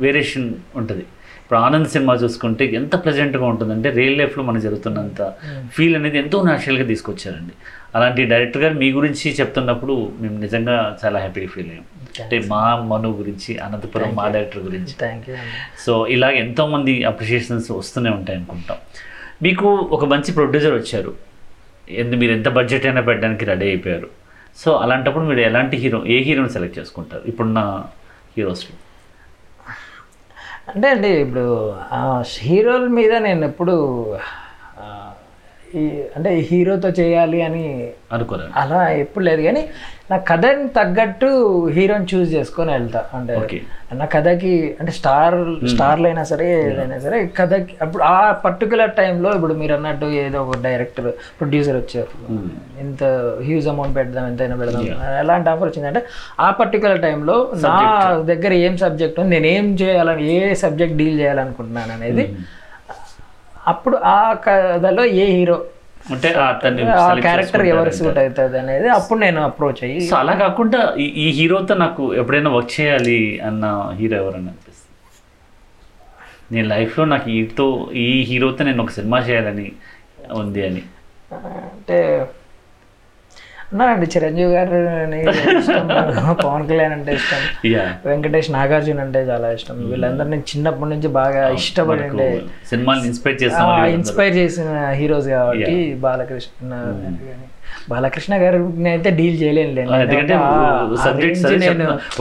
వేరియేషన్ ఉంటుంది. ఇప్పుడు ఆనంద్ సినిమా చూసుకుంటే ఎంత ప్లెజెంట్గా ఉంటుందంటే రియల్ లైఫ్లో మనకు జరుగుతున్నంత ఫీల్ అనేది ఎంతో న్యాచురల్గా తీసుకొచ్చారండి. అలాంటి డైరెక్టర్ గారు మీ గురించి చెప్తున్నప్పుడు మేము నిజంగా చాలా హ్యాపీగా ఫీల్ అయ్యాం. అంటే మా మను గురించి అనంతపురం మా డైరెక్టర్ గురించి. థ్యాంక్ యూ అండి సో ఇలా ఎంతోమంది అప్రిషియేషన్స్ వస్తూనే ఉంటాయి అనుకుంటాం. మీకు ఒక మంచి ప్రొడ్యూసర్ వచ్చారు. ఎందు మీరు ఎంత బడ్జెట్ అయినా పెట్టడానికి రెడీ అయిపోయారు. సో అలాంటప్పుడు మీరు ఎలాంటి హీరో ఏ హీరోని సెలెక్ట్ చేసుకుంటారు? ఇప్పుడున్న హీరోస్లో అంటే అండి ఇప్పుడు హీరోల మీద నేను ఎప్పుడు ఈ అంటే హీరోతో చేయాలి అని అనుకోరా అలా ఎప్పుడు లేదు. కానీ నా కథని తగ్గట్టు హీరోని చూస్ చేసుకొని వెళ్తా. అంటే నా కథకి అంటే స్టార్ స్టార్లు అయినా సరే ఏదైనా సరే కథకి అప్పుడు ఆ పర్టికులర్ టైంలో ఇప్పుడు మీరు అన్నట్టు ఏదో ఒక డైరెక్టర్ ప్రొడ్యూసర్ వచ్చారు. ఇంత హ్యూజ్ అమౌంట్ పెడదాం ఎంతైనా పెడదాం. ఎలాంటి ఆఫర్ వచ్చిందంటే ఆ పర్టికులర్ టైంలో నా దగ్గర ఏం సబ్జెక్ట్ ఉంది నేను ఏం చేయాలని ఏ సబ్జెక్ట్ డీల్ చేయాలనుకుంటున్నాను అనేది అప్పుడు ఆ కథలో ఏ హీరో అంటే క్యారెక్టర్ ఎవరు సూట్ అవుతుంది అనేది అప్పుడు నేను అప్రోచ్ అయ్యి సో అలా కాకుండా ఈ- హీరోతో నాకు ఎప్పుడైనా వర్క్ చేయాలి అన్న హీరో ఎవరన్నా అనిపిస్తుంది నేను లైఫ్లో నాకు ఈతో ఈ హీరోతో నేను ఒక సినిమా చేయాలని ఉంది అని. అంటే ఉన్నారండి చిరంజీవి గారు పవన్ కళ్యాణ్ అంటే ఇష్టం. వెంకటేష్ నాగార్జున అంటే చాలా ఇష్టం. వీళ్ళందరూ నేను చిన్నప్పటి నుంచి బాగా ఇష్టపడి ఉండే సినిమాని ఇన్స్పైర్ చేసిన హీరోస్ కాబట్టి బాలకృష్ణ గాని. బాలకృష్ణ గారిని అయితే డీల్ చేయలేను.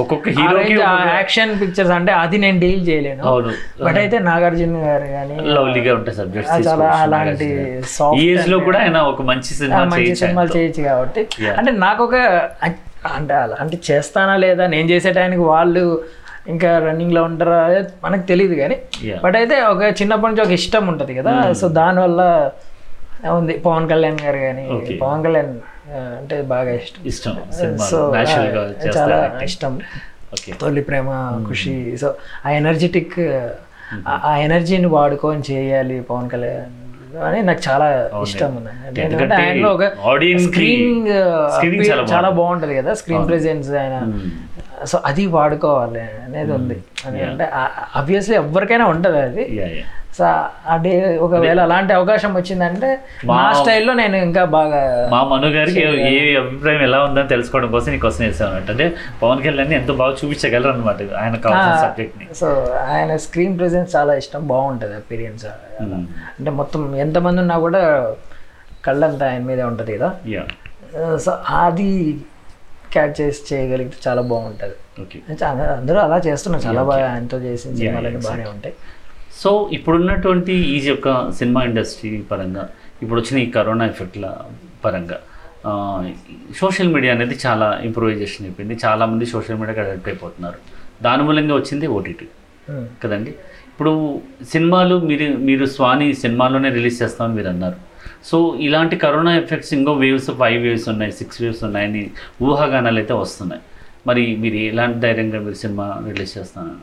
ఒక్కొక్క హీరోకి యాక్షన్ పిక్చర్స్ అంటే అది నేను డీల్ చేయలేను. అవును. బట్ అయితే నాగార్జున గారు కానీ లవ్లీగా ఉంటాయి సబ్జెక్ట్స్ చాలా అలాంటి ఏజ్లో కూడా ఆయన ఒక మంచి సినిమా మంచి సినిమాలు చేయొచ్చు కాబట్టి. అంటే నాకు ఒక అంటే అలా అంటే చేస్తానా లేదా నేను చేసే టైంకి వాళ్ళు ఇంకా రన్నింగ్లో ఉంటారా మనకు తెలియదు కానీ. బట్ అయితే ఒక చిన్నప్పటి నుంచి ఒక ఇష్టం ఉంటది కదా. సో దానివల్ల ఉంది. పవన్ కళ్యాణ్ గారు కానీ. పవన్ కళ్యాణ్ అంటే బాగా ఇష్టం. ఇష్టం సో చాలా ఇష్టం. ఓకే. తొలి ప్రేమ ఖుషి. సో ఆ ఎనర్జెటిక్ ఆ ఎనర్జీని వాడుకొని చేయాలి పవన్ కళ్యాణ్ అని నాకు చాలా ఇష్టం ఉంది. ఎందుకంటే ఆయనలో ఒక స్క్రీన్ చాలా బాగుంటది. కదా స్క్రీన్ ప్రెజెన్స్ ఆయన. సో అది వాడుకోవాలి అనేది ఉంది. ఎందుకంటే అబ్వియస్లీ ఎవరికైనా ఉంటది అది. సో అదే ఒకవేళ అలాంటి అవకాశం వచ్చిందంటే మా స్టైల్లో నేను ఇంకా బాగా మా మను గారికి ఏ అభిప్రాయం ఎలా ఉందని తెలుసుకోవడం కోసం నీకు క్వశ్చన్ వేసాను అంటే పవన్ కళ్యాణ్ ఎంతో బాగా చూపించగలరు అనమాట ఆయన సబ్జెక్ట్ని. సో ఆయన స్క్రీన్ ప్రెజెన్స్ చాలా ఇష్టం బాగుంటుంది అపీరియన్స్ అంటే మొత్తం ఎంతమంది ఉన్నా కూడా కళ్ళంతా ఆయన మీదే ఉంటుంది కదా. సో అది క్యాచ్ చేసి చేయగలిగితే చాలా బాగుంటుంది. అందరూ అలా చేస్తున్నారు చాలా బాగా ఆయనతో చేసిన సినిమాలన్నీ బాగానే ఉంటాయి. సో ఇప్పుడున్నటువంటి ఈ యొక్క సినిమా ఇండస్ట్రీ పరంగా ఇప్పుడు వచ్చిన ఈ కరోనా ఎఫెక్ట్ల పరంగా సోషల్ మీడియా అనేది చాలా ఇంప్రూవైజేషన్ అయిపోయింది. చాలామంది సోషల్ మీడియాకి అడాప్ట్ అయిపోతున్నారు. దాని మూలంగా వచ్చింది ఓటీటీ. కదండి? ఇప్పుడు సినిమాలు మీరు మీరు స్వాని సినిమాలోనే రిలీజ్ చేస్తామని మీరు అన్నారు. సో ఇలాంటి కరోనా ఎఫెక్ట్స్ ఇంకో వేవ్స్ ఫైవ్ వేవ్స్ ఉన్నాయి సిక్స్ వేవ్స్ ఉన్నాయని ఊహాగానాలు అయితే వస్తున్నాయి. మరి మీరు ఎలాంటి ధైర్యంగా మీరు సినిమా రిలీజ్ చేస్తానని?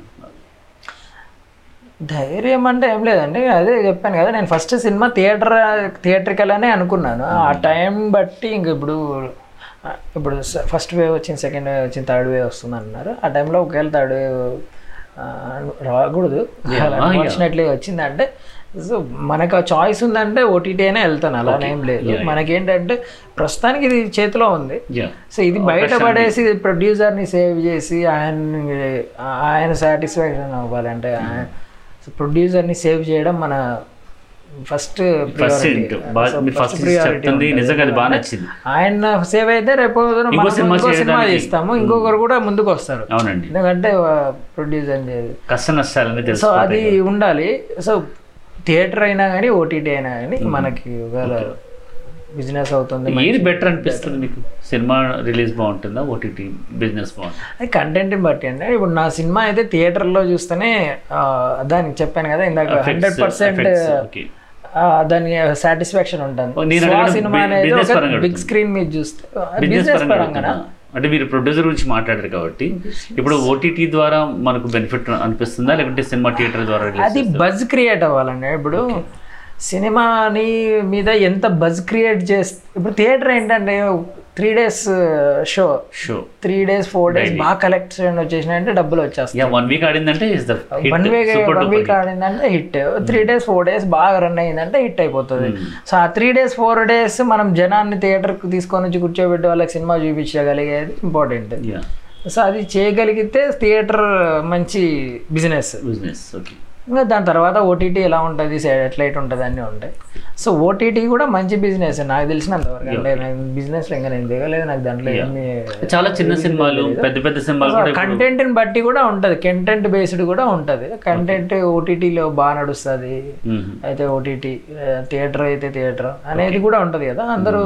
ధైర్యం అంటే ఏం లేదండి. అదే చెప్పాను కదా నేను ఫస్ట్ సినిమా థియేటర్ థియేటర్కల్ అనే అనుకున్నాను. ఆ టైం బట్టి ఇంక ఇప్పుడు ఇప్పుడు ఫస్ట్ వేవ్ వచ్చింది సెకండ్ వేవ్ వచ్చింది థర్డ్ వేవ్ వస్తుంది అన్నారు. ఆ టైంలో ఒకవేళ థర్డ్ వేవ్ రాకూడదు. అన్ఫార్చునేట్లీ వచ్చిందంటే సో మనకు ఆ చాయిస్ ఉందంటే ఓటీటీ అయినా వెళ్తాను. అలానే లేదు. మనకేంటంటే ప్రస్తుతానికి ఇది చేతిలో ఉంది. సో ఇది బయట పడేసి ప్రొడ్యూసర్ని సేవ్ చేసి ఆయన ఆయన సాటిస్ఫాక్షన్ అవ్వాలంటే ప్రొడ్యూసర్ని సేవ్ చేయడం మన ఫస్ట్ చెప్తుంది. నిజంగా అది బాగా నచ్చింది. ఆయన సేవ్ అయితే రేపు ఇంకో సినిమా చేస్తాము. ఇంకొకరు కూడా ముందుకు వస్తారు అవునండి. ఎందుకంటే ప్రొడ్యూసర్ కష్ట నష్టాలని సో తెలుసు అది ఉండాలి. సో థియేటర్ అయినా కానీ ఓటీటీ అయినా కానీ మనకి ఒకవేళ బిజినెస్ అవుతుంది ఏది బెటర్ అనిపిస్తుంది మీకు? సినిమా రిలీజ్ బాగుంటుందా? ఓటీటీ బిజినెస్ బాగుంటుంది? అది కంటెంట్ని బట్టి అండి. ఇప్పుడు నా సినిమా అయితే థియేటర్లో చూస్తేనే దానికి చెప్పాను కదా ఇందాక హండ్రెడ్ పర్సెంట్ దాని సాటిస్ఫాక్షన్ ఉంటుంది. సినిమా అనేది బిగ్ స్క్రీన్ మీద చూస్తే బిజినెస్ పరంగా. అంటే మీరు ప్రొడ్యూసర్ గురించి మాట్లాడారు కాబట్టి ఇప్పుడు ఓటీటీ ద్వారా మనకు బెనిఫిట్ అనిపిస్తుందా? లేకుంటే సినిమా థియేటర్ ద్వారా అది బజ్ క్రియేట్ అవ్వాలండి. ఇప్పుడు సినిమాని మీద ఎంత బజ్ క్రియేట్ చేస్తే ఇప్పుడు థియేటర్ ఏంటంటే three days show. Show. Three days four days బాగా కలెక్షన్ వచ్చేసినాయంటే డబ్బులు వచ్చేస్తాయి. వన్ వీక్ ఆడిందంటే one week one week ఆడిందంటే hit three days four days బాగా రన్ అయిందంటే హిట్ అయిపోతుంది. సో ఆ త్రీ డేస్ ఫోర్ డేస్ మనం జనాన్ని థియేటర్కి తీసుకొని వచ్చి కూర్చోబెట్టి వాళ్ళకి సినిమా చూపించగలిగేది ఇంపార్టెంట్ సో అది చేయగలిగితే థియేటర్ మంచి బిజినెస్ బిజినెస్ ఓకే ఇంకా దాని తర్వాత ఓటీటీ ఎలా ఉంటుంది సాటిలైట్ ఉంటుంది అన్నీ ఉంటాయి. సో ఓటీటీ కూడా మంచి బిజినెస్ నాకు తెలిసినంతవరకు. బిజినెస్లో ఇంకా నేను దిగలేదు. నాకు దాంట్లో ఏమి చాలా చిన్న సినిమాలు పెద్ద పెద్ద సినిమాలు కంటెంట్ని బట్టి కూడా ఉంటుంది. కంటెంట్ బేస్డ్ కూడా ఉంటుంది. కంటెంట్ ఓటీటీలో బాగా నడుస్తుంది. మ్మ్. అయితే ఓటీటీ థియేటర్ అయితే థియేటర్ అనేది కూడా ఉంటుంది కదా. అందరూ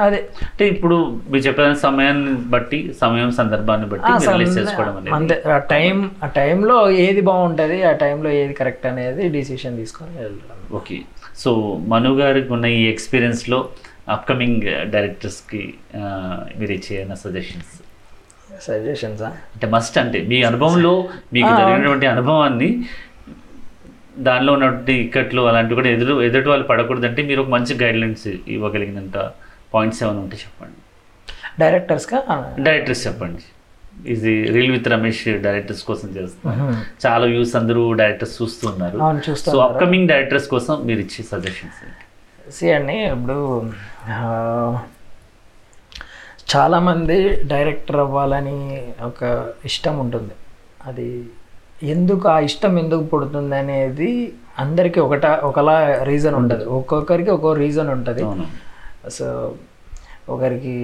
అదే. అంటే ఇప్పుడు మీరు చెప్పిన సమయాన్ని బట్టి సమయం సందర్భాన్ని బట్టి రిలీజ్ చేసుకోవడం అంతే. ఆ టైం ఆ టైంలో ఏది బాగుంటుంది ఆ టైంలో ఏది కరెక్ట్ అనేది డిసిషన్ తీసుకొని వెళ్తాం ఓకే. సో మను గారికి ఉన్న ఈ ఎక్స్పీరియన్స్లో అప్కమింగ్ డైరెక్టర్స్కి మీరు ఇచ్చే సజెషన్స్ సజెషన్సా అంటే మస్ట్ అంటే మీ అనుభవంలో మీకు జరిగినటువంటి అనుభవాన్ని దానిలో ఉన్నటువంటి ఇక్కట్లు అలాంటివి కూడా ఎదురు ఎదుటి వాళ్ళు పడకూడదంటే మీరు ఒక మంచి గైడ్ లైన్స్ ఇవ్వగలిగినంత పాయింట్స్ ఏమైనా ఉంటే చెప్పండి. డైరెక్టర్స్గా డైరెక్టర్స్ చెప్పండి. ఇది రీల్ విత్ రమేష్ డైరెక్టర్స్ కోసం చేస్తున్నారు. చాలా వ్యూస్ అందరూ డైరెక్టర్స్ చూస్తూ ఉన్నారు అవును చూస్తాం సో అప్కమింగ్ డైరెక్టర్స్ కోసం మీరు ఇచ్చే సజెషన్స్ సి అండి ఇప్పుడు చాలామంది డైరెక్టర్ అవ్వాలని ఒక ఇష్టం ఉంటుంది. అది ఎందుకు ఆ ఇష్టం ఎందుకు పుడుతుంది అనేది అందరికీ ఒకట ఒకలా రీజన్ ఉంటుంది. ఒక్కొక్కరికి ఒక్కో రీజన్ ఉంటుంది. సో ఒకరికి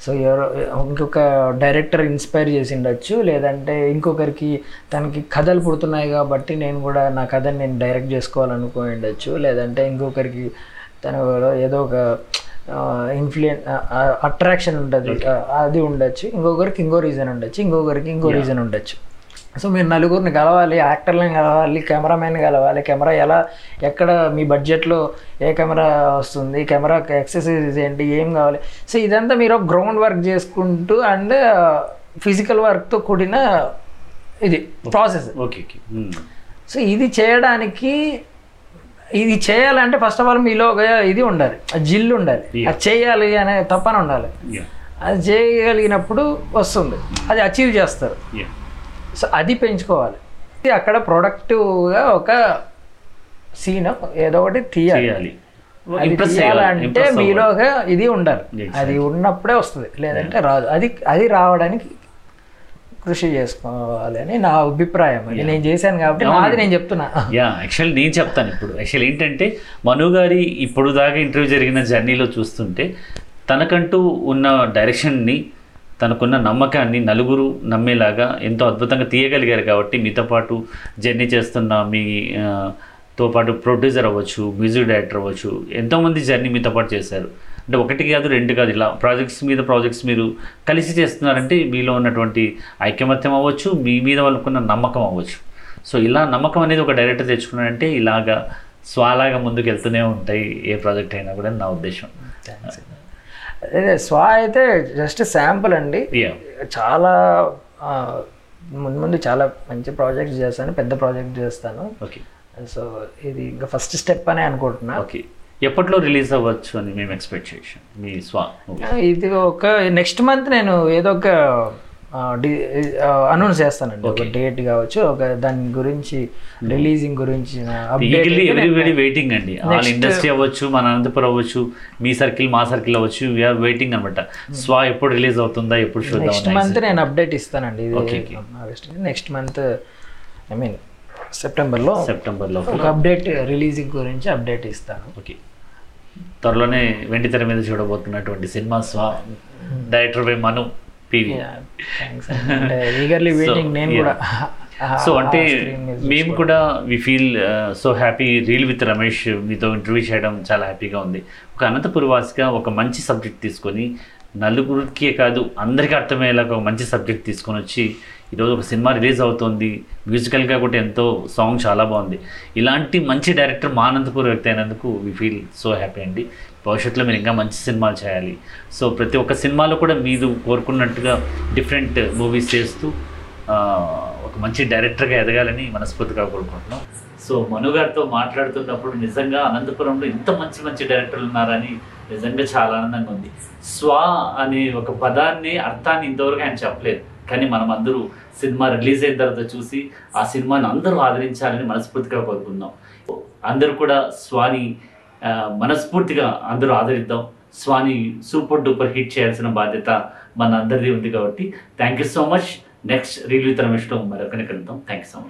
సో ఎవరో ఇంకొక డైరెక్టర్ ఇన్స్పైర్ చేసి ఉండొచ్చు లేదంటే ఇంకొకరికి తనకి కథలు పుడుతున్నాయి కాబట్టి నేను కూడా నా కథని నేను డైరెక్ట్ చేసుకోవాలనుకో ఉండొచ్చు లేదంటే ఇంకొకరికి తను ఏదో ఒక ఇన్ఫ్లుయెన్ అట్రాక్షన్ ఉంటుంది అది ఉండొచ్చు ఇంకొకరికి ఇంకో రీజన్ ఉండొచ్చు ఇంకొకరికి ఇంకో రీజన్ ఉండొచ్చు. సో మీరు నలుగురిని కలవాలి యాక్టర్లను కలవాలి కెమెరామెన్ కలవాలి కెమెరా ఎలా ఎక్కడ మీ బడ్జెట్లో ఏ కెమెరా వస్తుంది కెమెరా ఎక్సర్సైజెస్ ఏంటి ఏం కావాలి? సో ఇదంతా మీరు గ్రౌండ్ వర్క్ చేసుకుంటూ అండ్ ఫిజికల్ వర్క్తో కూడిన ఇది ప్రాసెస్. Okay okay. సో ఇది చేయడానికి ఇది చేయాలంటే ఫస్ట్ ఆఫ్ ఆల్ మీలో ఒక ఇది ఉండాలి ఆ జిల్లు ఉండాలి. అది చేయాలి అనే తప్పన ఉండాలి. అది చేయగలిగినప్పుడు వస్తుంది. అది అచీవ్ చేస్తారు. సో అది పెంచుకోవాలి. అక్కడ ప్రొడక్టివ్గా ఒక సీన్ ఏదో ఒకటి తీయాలి. తీయాలంటే మీలోగా ఇది ఉండాలి. అది ఉన్నప్పుడే వస్తుంది. లేదంటే రాదు. అది అది రావడానికి కృషి చేసుకోవాలి అని నా అభిప్రాయం. అది నేను చేశాను కాబట్టి నాది నేను చెప్తున్నా. యా యాక్చువల్ నేను చెప్తాను ఇప్పుడు. యాక్చువల్ ఏంటంటే మను గారి ఇప్పుడు దాకా ఇంటర్వ్యూ జరిగిన జర్నీలో చూస్తుంటే తనకంటూ ఉన్న డైరెక్షన్ని తనకున్న నమ్మకాన్ని నలుగురు నమ్మేలాగా ఎంతో అద్భుతంగా తీయగలిగారు కాబట్టి మీతో పాటు జర్నీ చేస్తున్న మీ తో పాటు ప్రొడ్యూసర్ అవ్వచ్చు మ్యూజిక్ డైరెక్టర్ అవ్వచ్చు ఎంతోమంది జర్నీ మీతో పాటు చేశారు. అంటే ఒకటి కాదు రెండు కాదు ఇలా ప్రాజెక్ట్స్ మీద ప్రాజెక్ట్స్ మీరు కలిసి చేస్తున్నారంటే మీలో ఉన్నటువంటి ఐకమత్యం అవ్వచ్చు మీ మీద వాళ్ళకున్న నమ్మకం అవ్వచ్చు. సో ఇలా నమ్మకం అనేది ఒక డైరెక్టర్ తెచ్చుకున్నాడంటే ఇలాగా స్వాలాగా ముందుకు వెళ్తూనే ఉంటాయి ఏ ప్రాజెక్ట్ అయినా కూడా నా ఉద్దేశం. స్వా అయితే జస్ట్ శాంపుల్ అండి. చాలా ముందు ముందు చాలా మంచి ప్రాజెక్ట్స్ చేస్తాను పెద్ద ప్రాజెక్ట్ చేస్తాను. ఓకే సో ఇది ఇంకా ఫస్ట్ స్టెప్ అనే అనుకుంటున్నా. ఓకే ఎప్పట్లో రిలీజ్ అవ్వచ్చు అని మేము ఎక్స్పెక్ట్ చేసాం మీ స్వా. ఇది ఒక నెక్స్ట్ మంత్ నేను ఏదో ఒక అనౌన్స్ చేస్తానండి. ఒక డేట్ కావచ్చు ఒక దాని గురించి రిలీజింగ్ గురించి ఈగల్లీ ఎవ్రీబడి వెయిటింగ్ అండి. ఆల్ ఇండస్ట్రీ అవ్వచ్చు మన అనంతపురం అవ్వచ్చు మీ సర్కిల్ మా సర్కిల్ అవ్వచ్చు వీఆర్ వెయిటింగ్ అనమాట స్వా ఎప్పుడు రిలీజ్ అవుతుందా ఎప్పుడు నెక్స్ట్ చూద్దాం మంత్ నేను అప్డేట్ ఇస్తానండి. నెక్స్ట్ మంత్ ఐ మీన్ సెప్టెంబర్లో సెప్టెంబర్లో ఒక అప్డేట్ రిలీజింగ్ గురించి అప్డేట్ ఇస్తాను. ఓకే త్వరలోనే వెండి తెర మీద చూడబోతున్నటువంటి cinema Swa director by Manu. PV నేను కూడా. సో అంటే మేము కూడా we feel so happy reel with Ramesh మీతో ఇంటర్వ్యూ చేయడం చాలా హ్యాపీగా ఉంది. ఒక అనంతపురి వాసిగా ఒక మంచి సబ్జెక్ట్ తీసుకొని నలుగురికి కాదు అందరికీ అర్థమయ్యేలా ఒక మంచి సబ్జెక్ట్ తీసుకొని వచ్చి ఈరోజు ఒక సినిమా రిలీజ్ అవుతుంది. మ్యూజికల్గా కూడా ఎంతో సాంగ్ చాలా బాగుంది. ఇలాంటి మంచి డైరెక్టర్ మా అనంతపూర్ వ్యక్తి అయినందుకు వి ఫీల్ సో హ్యాపీ అండి. భవిష్యత్తులో మీరు ఇంకా మంచి సినిమాలు చేయాలి. సో ప్రతి ఒక్క సినిమాలో కూడా మీరు కోరుకున్నట్టుగా డిఫరెంట్ మూవీస్ చేస్తూ ఒక మంచి డైరెక్టర్గా ఎదగాలని మనస్ఫూర్తిగా కోరుకుంటున్నాం. సో మను గారితో మాట్లాడుతున్నప్పుడు నిజంగా అనంతపురంలో ఇంత మంచి మంచి డైరెక్టర్లు ఉన్నారని నిజంగా చాలా ఆనందంగా ఉంది. స్వా అనే ఒక పదాన్ని అర్థాన్ని ఇంతవరకు ఆయన చెప్పలేదు. కానీ మనం అందరూ సినిమా రిలీజ్ అయిన తర్వాత చూసి ఆ సినిమాని అందరూ ఆదరించాలని మనస్ఫూర్తిగా కోరుకుందాం అందరూ కూడా స్వాని మనస్ఫూర్తిగా అందరూ ఆదరిద్దాం. స్వాని సూపర్ డూపర్ హిట్ చేయాల్సిన బాధ్యత మన అందరిది ఉంది కాబట్టి thank you so much. Next reel with రమేష్లో మరొకరిని కలుద్దాం. Thank you so much.